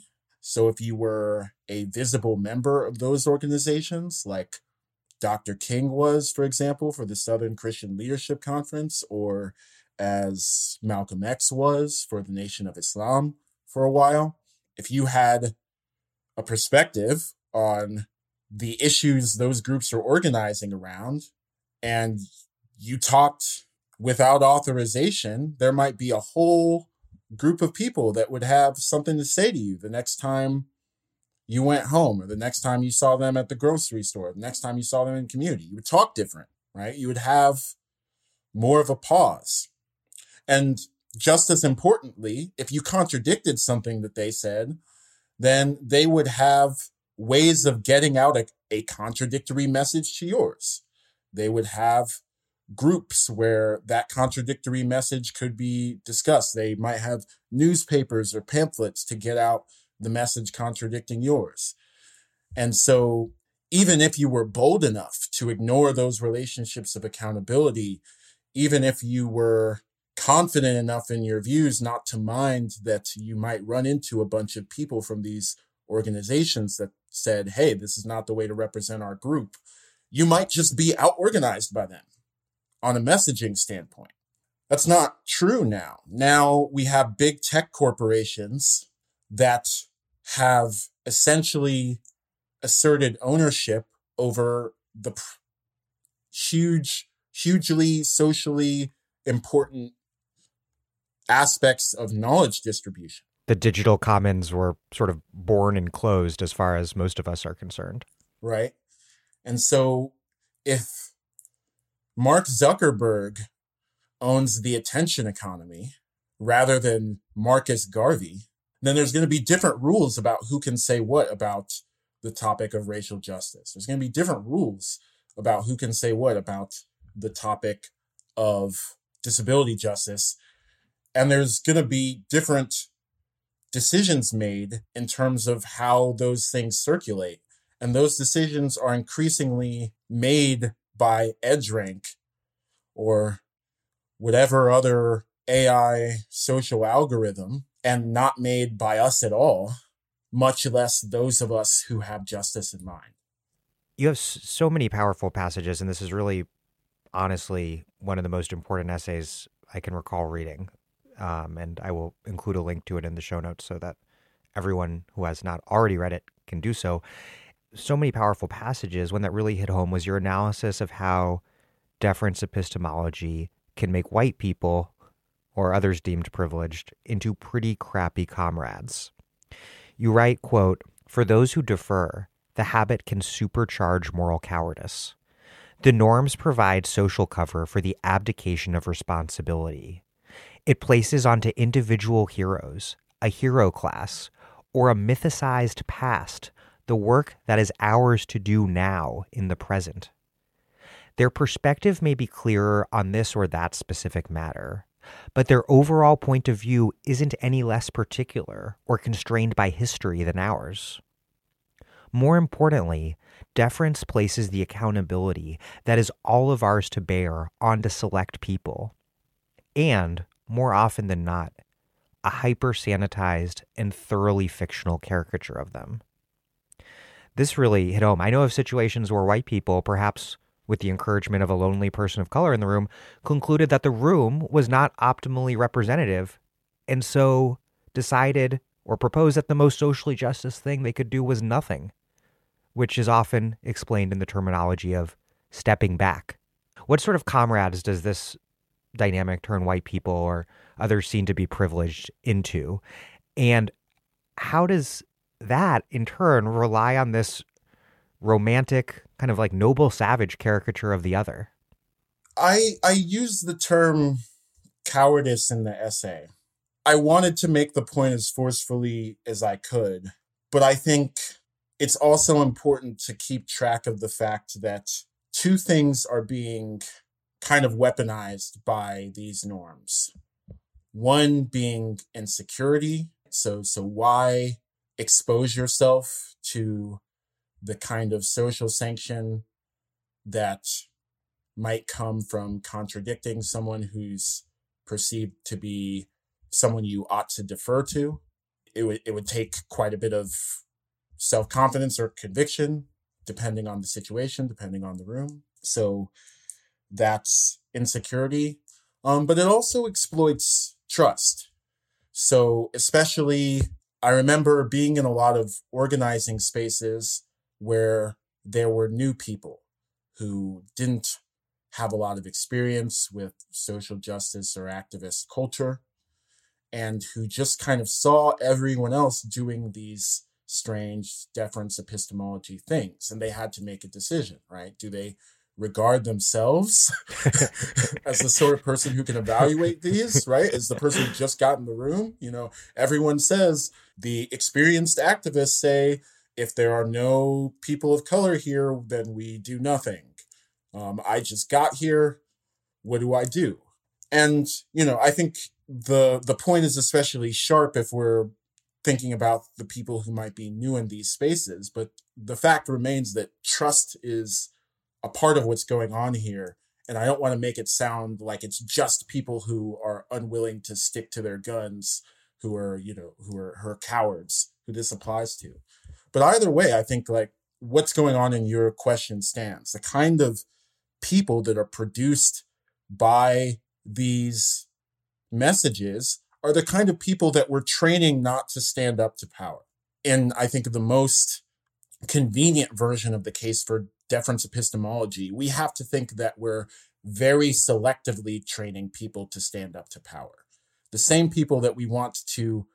so if you were a visible member of those organizations, like Dr. King was, for example, for the Southern Christian Leadership Conference, or as Malcolm X was for the Nation of Islam for a while, if you had a perspective on the issues those groups are organizing around and you talked without authorization, there might be a whole group of people that would have something to say to you the next time you went home or the next time you saw them at the grocery store, the next time you saw them in community. You would talk different, right? You would have more of a pause. And just as importantly, if you contradicted something that they said, then they would have ways of getting out a, a contradictory message to yours. They would have groups where that contradictory message could be discussed. They might have newspapers or pamphlets to get out the message contradicting yours. And so, even if you were bold enough to ignore those relationships of accountability, even if you were confident enough in your views not to mind that you might run into a bunch of people from these organizations that said, hey, this is not the way to represent our group, you might just be out organized by them on a messaging standpoint. That's not true now. Now we have big tech corporations that have essentially asserted ownership over the huge, hugely socially important aspects of knowledge distribution. The digital commons were sort of born and closed as far as most of us are concerned. Right. And so if Mark Zuckerberg owns the attention economy rather than Marcus Garvey, then there's going to be different rules about who can say what about the topic of racial justice. There's going to be different rules about who can say what about the topic of disability justice. And there's going to be different decisions made in terms of how those things circulate. And those decisions are increasingly made by EdgeRank or whatever other AI social algorithm and not made by us at all, much less those of us who have justice in mind. You have so many powerful passages, and this is really, honestly, one of the most important essays I can recall reading. Um, and I will include a link to it in the show notes so that everyone who has not already read it can do so so many powerful passages. One that really hit home was your analysis of how deference epistemology can make white people or others deemed privileged into pretty crappy comrades. You write, quote, for those who defer, the habit can supercharge moral cowardice. The norms provide social cover for the abdication of responsibility. It places onto individual heroes a hero class, or a mythicized past, the work that is ours to do now in the present. Their perspective may be clearer on this or that specific matter, but their overall point of view isn't any less particular or constrained by history than ours. More importantly, deference places the accountability that is all of ours to bear onto select people, and, more often than not, a hyper sanitized and thoroughly fictional caricature of them. This really hit home. I know of situations where white people, perhaps with the encouragement of a lonely person of color in the room, concluded that the room was not optimally representative and so decided or proposed that the most socially justice thing they could do was nothing, which is often explained in the terminology of stepping back. What sort of comrades does this dynamic turn white people or others seen to be privileged into? And how does that in turn rely on this romantic, kind of like noble savage caricature of the other? I I use the term cowardice in the essay. I wanted to make the point as forcefully as I could, but I think it's also important to keep track of the fact that two things are being kind of weaponized by these norms. One being insecurity. So so why expose yourself to the kind of social sanction that might come from contradicting someone who's perceived to be someone you ought to defer to. It would it would take quite a bit of self confidence or conviction, depending on the situation, depending on the room. So that's insecurity. Um, but it also exploits trust. So especially, I remember being in a lot of organizing spaces where there were new people who didn't have a lot of experience with social justice or activist culture and who just kind of saw everyone else doing these strange deference epistemology things and they had to make a decision right do they regard themselves as the sort of person who can evaluate these right as the person who just got in the room you know everyone says the experienced activists say if there are no people of color here, then we do nothing. Um, I just got here. What do I do? And you know, I think the the point is especially sharp if we're thinking about the people who might be new in these spaces. But the fact remains that trust is a part of what's going on here. And I don't want to make it sound like it's just people who are unwilling to stick to their guns, who are, you know, who are, are cowards, who this applies to. But either way, I think like what's going on in your question stands. The kind of people that are produced by these messages are the kind of people that we're training not to stand up to power. And I think the most convenient version of the case for deference epistemology, we have to think that we're very selectively training people to stand up to power. The same people that we want to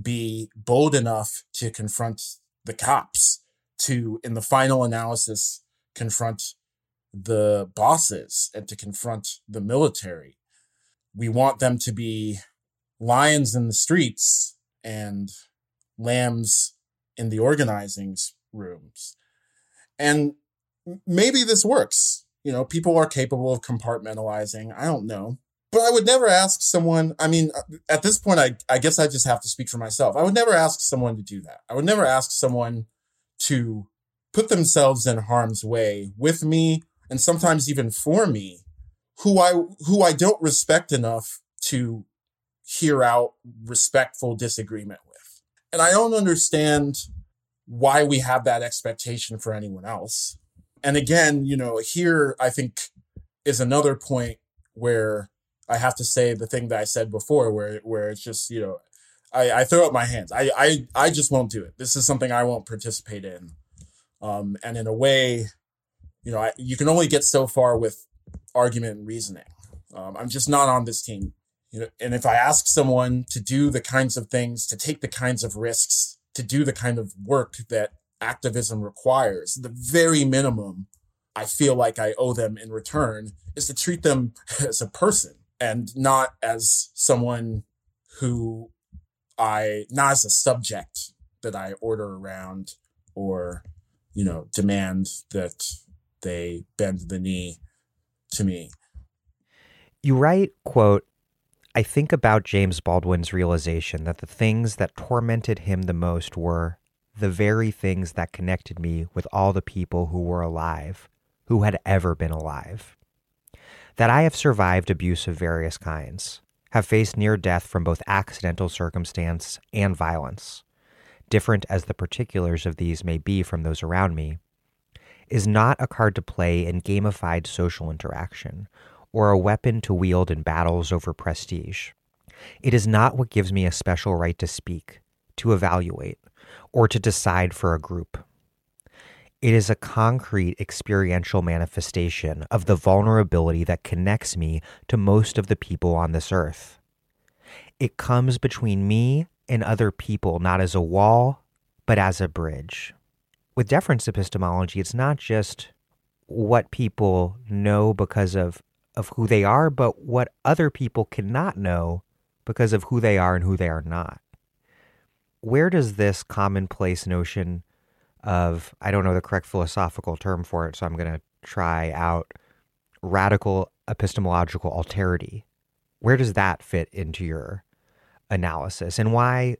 be bold enough to confront the cops to, in the final analysis, confront the bosses and to confront the military. We want them to be lions in the streets and lambs in the organizing rooms. And maybe this works. You know, people are capable of compartmentalizing. I don't know. But I would never ask someone, I mean, uh, at this point, I, I guess I just have to speak for myself. I would never ask someone to do that. I would never ask someone to put themselves in harm's way with me and sometimes even for me who I who I don't respect enough to hear out respectful disagreement with. And I don't understand why we have that expectation for anyone else. And again, you know, here I think is another point where I have to say the thing that I said before, where where it's just you know, I, I throw up my hands. I, I I just won't do it. This is something I won't participate in. Um, and in a way, you know, I, you can only get so far with argument and reasoning. Um, I'm just not on this team. You know, and if I ask someone to do the kinds of things, to take the kinds of risks, to do the kind of work that activism requires, the very minimum I feel like I owe them in return is to treat them as a person and not as someone who I, not as a subject that I order around or, you know, demand that they bend the knee to me. You write, quote, I think about James Baldwin's realization that the things that tormented him the most were the very things that connected me with all the people who were alive, who had ever been alive. That I have survived abuse of various kinds, have faced near death from both accidental circumstance and violence, different as the particulars of these may be from those around me, is not a card to play in gamified social interaction or a weapon to wield in battles over prestige. It is not what gives me a special right to speak, to evaluate, or to decide for a group. It is a concrete experiential manifestation of the vulnerability that connects me to most of the people on this earth. It comes between me and other people not as a wall, but as a bridge. With deference epistemology, it's not just what people know because of, of who they are, but what other people cannot know because of who they are and who they are not where does this commonplace notion of I don't know the correct philosophical term for it, so I'm going to try out radical epistemological alterity. Where does that fit into your analysis, and why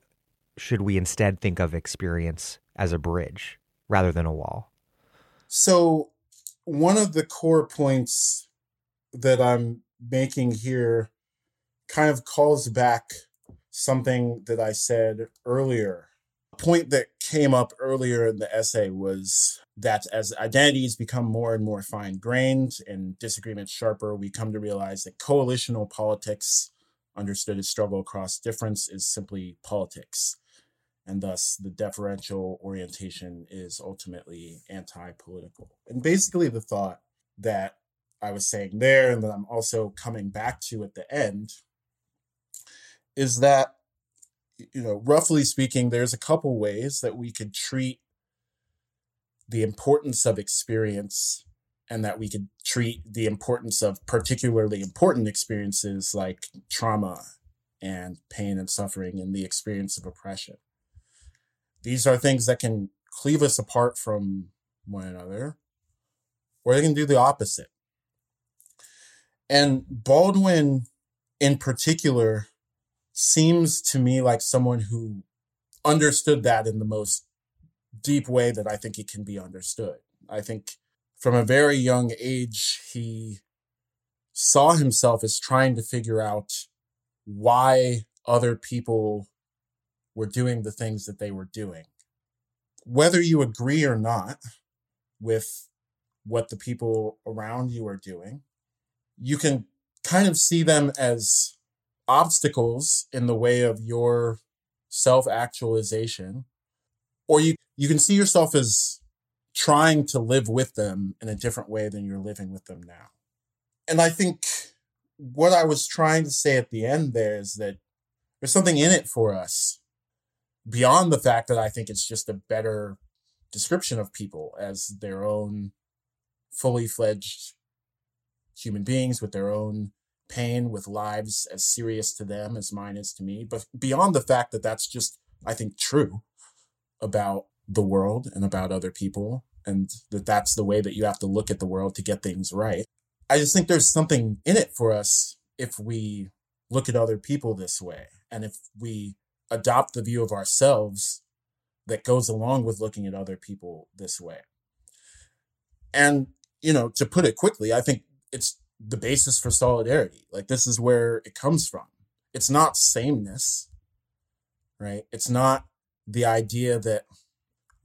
should we instead think of experience as a bridge rather than a wall? So, one of the core points that I'm making here kind of calls back something that I said earlier. A point that came up earlier in the essay was that as identities become more and more fine grained and disagreements sharper, we come to realize that coalitional politics, understood as struggle across difference, is simply politics. And thus, the deferential orientation is ultimately anti political. And basically, the thought that I was saying there, and that I'm also coming back to at the end, is that you know roughly speaking there's a couple ways that we could treat the importance of experience and that we could treat the importance of particularly important experiences like trauma and pain and suffering and the experience of oppression. These are things that can cleave us apart from one another or they can do the opposite. And baldwin in particular seems to me like someone who understood that in the most deep way that I think it can be understood. I think from a very young age, he saw himself as trying to figure out why other people were doing the things that they were doing. Whether you agree or not with what the people around you are doing, you can kind of see them as obstacles in the way of your self actualization, or you, you can see yourself as trying to live with them in a different way than you're living with them now. And I think what I was trying to say at the end there is that there's something in it for us beyond the fact that I think it's just a better description of people as their own fully fledged human beings with their own pain with lives as serious to them as mine is to me. But beyond the fact that that's just, I think, true about the world and about other people, and that that's the way that you have to look at the world to get things right. I just think there's something in it for us if we look at other people this way and if we adopt the view of ourselves that goes along with looking at other people this way. And, you know, to put it quickly, I think it's the basis for solidarity. Like this is where it comes from. It's not sameness, right? It's not the idea that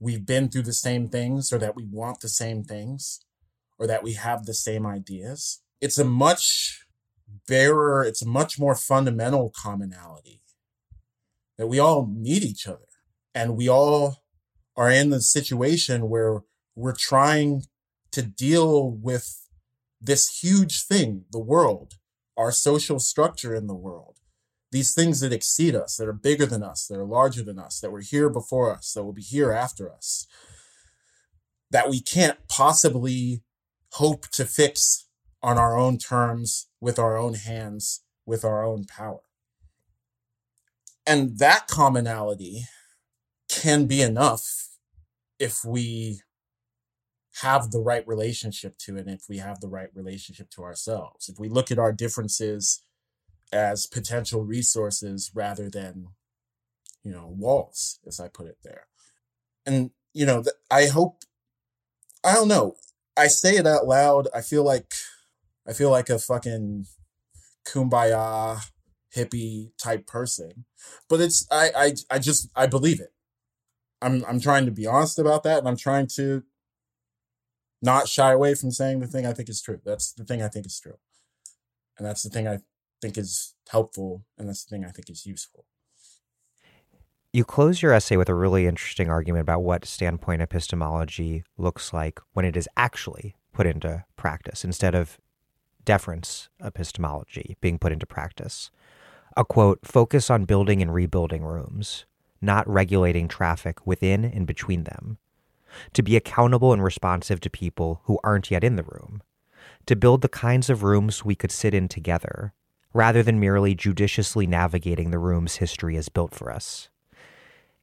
we've been through the same things or that we want the same things or that we have the same ideas. It's a much barer, it's a much more fundamental commonality that we all need each other and we all are in the situation where we're trying to deal with this huge thing, the world, our social structure in the world, these things that exceed us, that are bigger than us, that are larger than us, that were here before us, that will be here after us, that we can't possibly hope to fix on our own terms, with our own hands, with our own power. And that commonality can be enough if we have the right relationship to it, if we have the right relationship to ourselves. If we look at our differences as potential resources rather than, you know, walls, as I put it there. And, you know, I hope, I don't know, I say it out loud. I feel like, I feel like a fucking kumbaya hippie type person, but it's, I, I, I just, I believe it. I'm, I'm trying to be honest about that. And I'm trying to not shy away from saying the thing I think is true. That's the thing I think is true. And that's the thing I think is helpful. And that's the thing I think is useful. You close your essay with a really interesting argument about what standpoint epistemology looks like when it is actually put into practice instead of deference epistemology being put into practice. A quote focus on building and rebuilding rooms, not regulating traffic within and between them. To be accountable and responsive to people who aren't yet in the room. To build the kinds of rooms we could sit in together, rather than merely judiciously navigating the rooms history has built for us.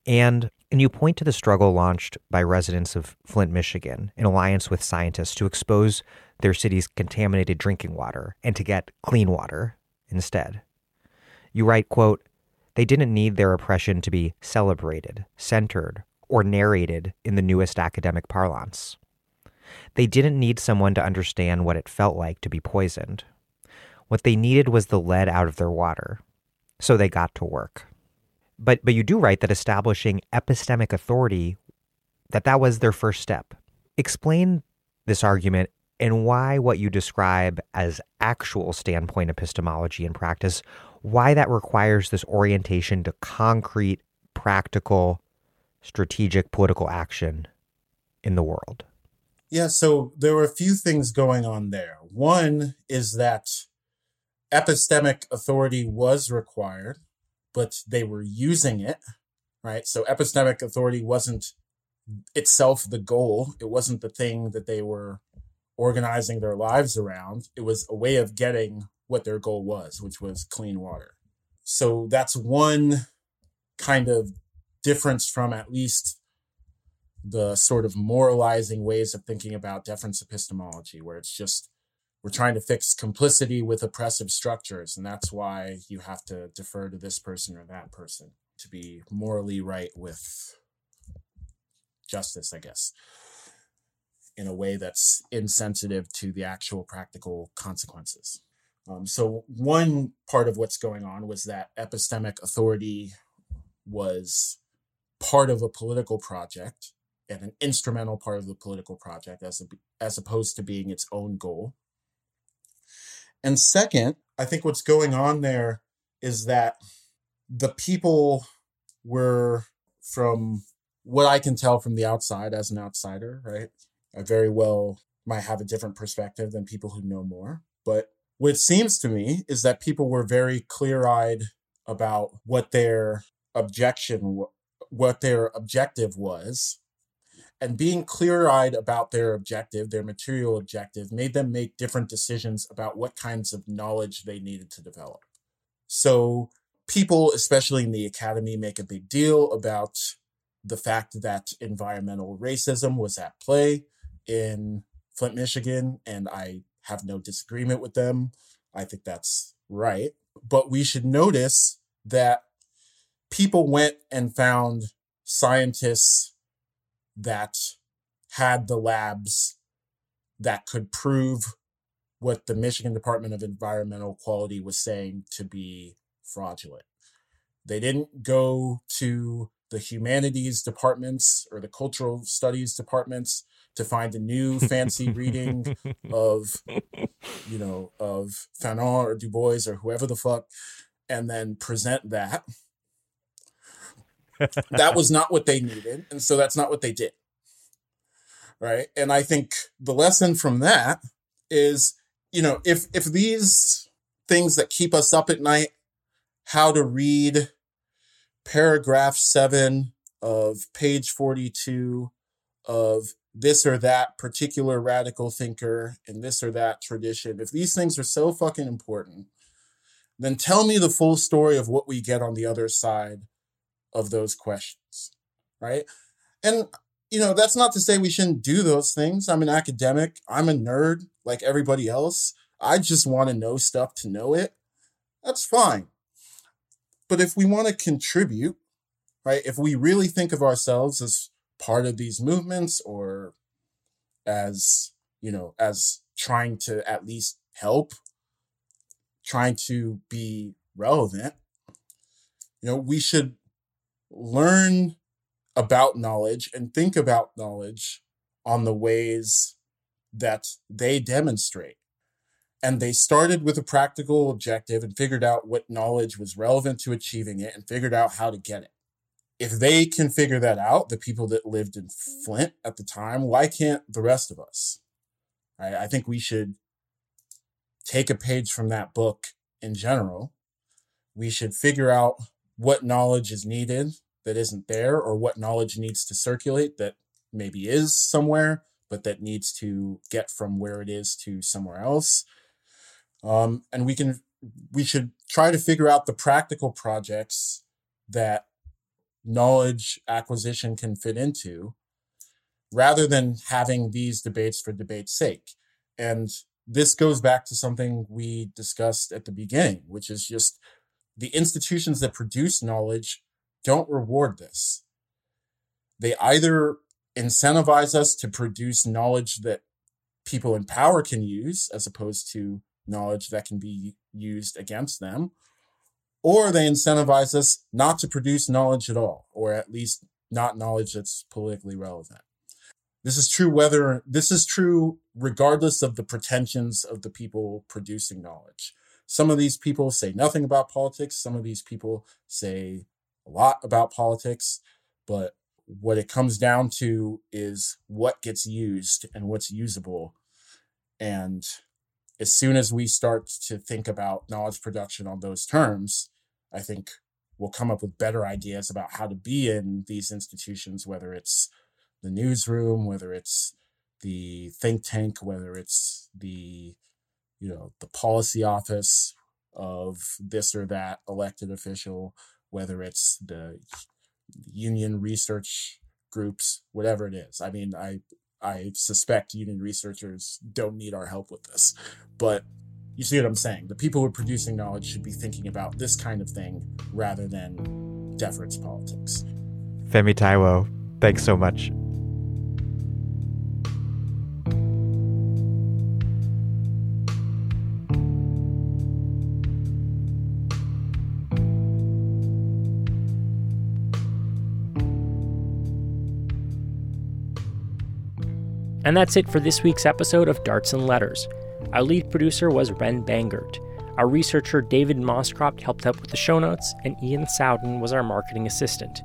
And, and you point to the struggle launched by residents of Flint, Michigan, in alliance with scientists to expose their city's contaminated drinking water and to get clean water instead. You write, quote, they didn't need their oppression to be celebrated, centered, or narrated in the newest academic parlance. They didn't need someone to understand what it felt like to be poisoned. What they needed was the lead out of their water. So they got to work. But but you do write that establishing epistemic authority that that was their first step. Explain this argument and why what you describe as actual standpoint epistemology in practice, why that requires this orientation to concrete, practical, strategic political action in the world. Yeah, so there were a few things going on there. One is that epistemic authority was required, but they were using it, right? So epistemic authority wasn't itself the goal. It wasn't the thing that they were organizing their lives around. It was a way of getting what their goal was, which was clean water. So that's one kind of difference from at least the sort of moralizing ways of thinking about deference epistemology, where it's just we're trying to fix complicity with oppressive structures. And that's why you have to defer to this person or that person to be morally right with justice, I guess, in a way that's insensitive to the actual practical consequences. Um, so, one part of what's going on was that epistemic authority was part of a political project and an instrumental part of the political project as, a, as opposed to being its own goal. And second, I think what's going on there is that the people were from what I can tell from the outside as an outsider, right? I very well might have a different perspective than people who know more. But what seems to me is that people were very clear eyed about what their objection, what their objective was and being clear eyed about their objective, their material objective, made them make different decisions about what kinds of knowledge they needed to develop. So, people, especially in the academy, make a big deal about the fact that environmental racism was at play in Flint, Michigan, and I have no disagreement with them. I think that's right. But we should notice that people went and found scientists that had the labs that could prove what the Michigan Department of Environmental Quality was saying to be fraudulent. They didn't go to the humanities departments or the cultural studies departments to find a new fancy reading of, you know, of Fanon or Du Bois or whoever the fuck, and then present that. That was not what they needed. And so that's not what they did right and i think the lesson from that is you know if if these things that keep us up at night how to read paragraph 7 of page 42 of this or that particular radical thinker in this or that tradition if these things are so fucking important then tell me the full story of what we get on the other side of those questions, right? And you know, that's not to say we shouldn't do those things. I'm an academic. I'm a nerd like everybody else. I just want to know stuff to know it. That's fine. But if we want to contribute, right? If we really think of ourselves as part of these movements or as, you know, as trying to at least help, trying to be relevant, you know, we should learn about knowledge and think about knowledge on the ways that they demonstrate. And they started with a practical objective and figured out what knowledge was relevant to achieving it and figured out how to get it. If they can figure that out, the people that lived in Flint at the time, why can't the rest of us? I, I think we should take a page from that book in general. We should figure out what knowledge is needed that isn't there or what knowledge needs to circulate that maybe is somewhere but that needs to get from where it is to somewhere else. Um, and we can we should try to figure out the practical projects that knowledge acquisition can fit into rather than having these debates for debate's sake. And this goes back to something we discussed at the beginning which is just the institutions that produce knowledge don't reward this. They either incentivize us to produce knowledge that people in power can use as opposed to knowledge that can be used against them, or they incentivize us not to produce knowledge at all, or at least not knowledge that's politically relevant. This is true whether this is true regardless of the pretensions of the people producing knowledge. Some of these people say nothing about politics. Some of these people say a lot about politics, but what it comes down to is what gets used and what's usable. And as soon as we start to think about knowledge production on those terms, I think we'll come up with better ideas about how to be in these institutions, whether it's the newsroom, whether it's the think tank, whether it's the you know the policy office of this or that elected official, whether it's the union research groups, whatever it is. I mean, I I suspect union researchers don't need our help with this, but you see what I'm saying? The people who are producing knowledge should be thinking about this kind of thing rather than deference politics. Femi Taiwo, thanks so much. And that's it for this week's episode of Darts and Letters. Our lead producer was Ren Bangert. Our researcher David Moscrop helped out with the show notes, and Ian Sowden was our marketing assistant.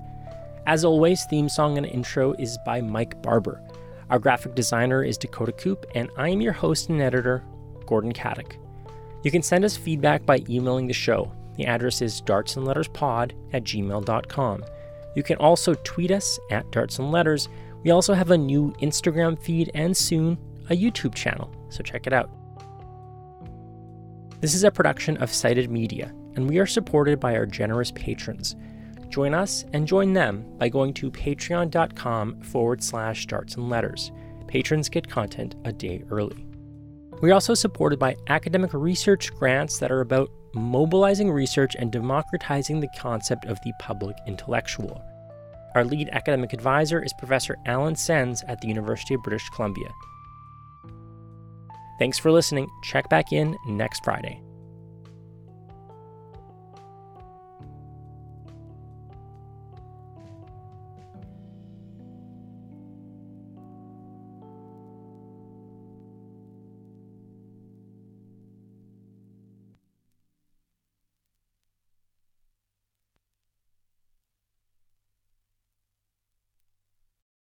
As always, theme song and intro is by Mike Barber. Our graphic designer is Dakota Coop, and I am your host and editor, Gordon Katic. You can send us feedback by emailing the show. The address is dartsandletterspod at gmail.com. You can also tweet us at dartsandletters we also have a new Instagram feed and soon a YouTube channel, so check it out. This is a production of Cited Media, and we are supported by our generous patrons. Join us and join them by going to patreon.com forward slash darts and letters. Patrons get content a day early. We're also supported by academic research grants that are about mobilizing research and democratizing the concept of the public intellectual. Our lead academic advisor is Professor Allen Sens at the University of British Columbia. Thanks for listening. Check back in next Friday.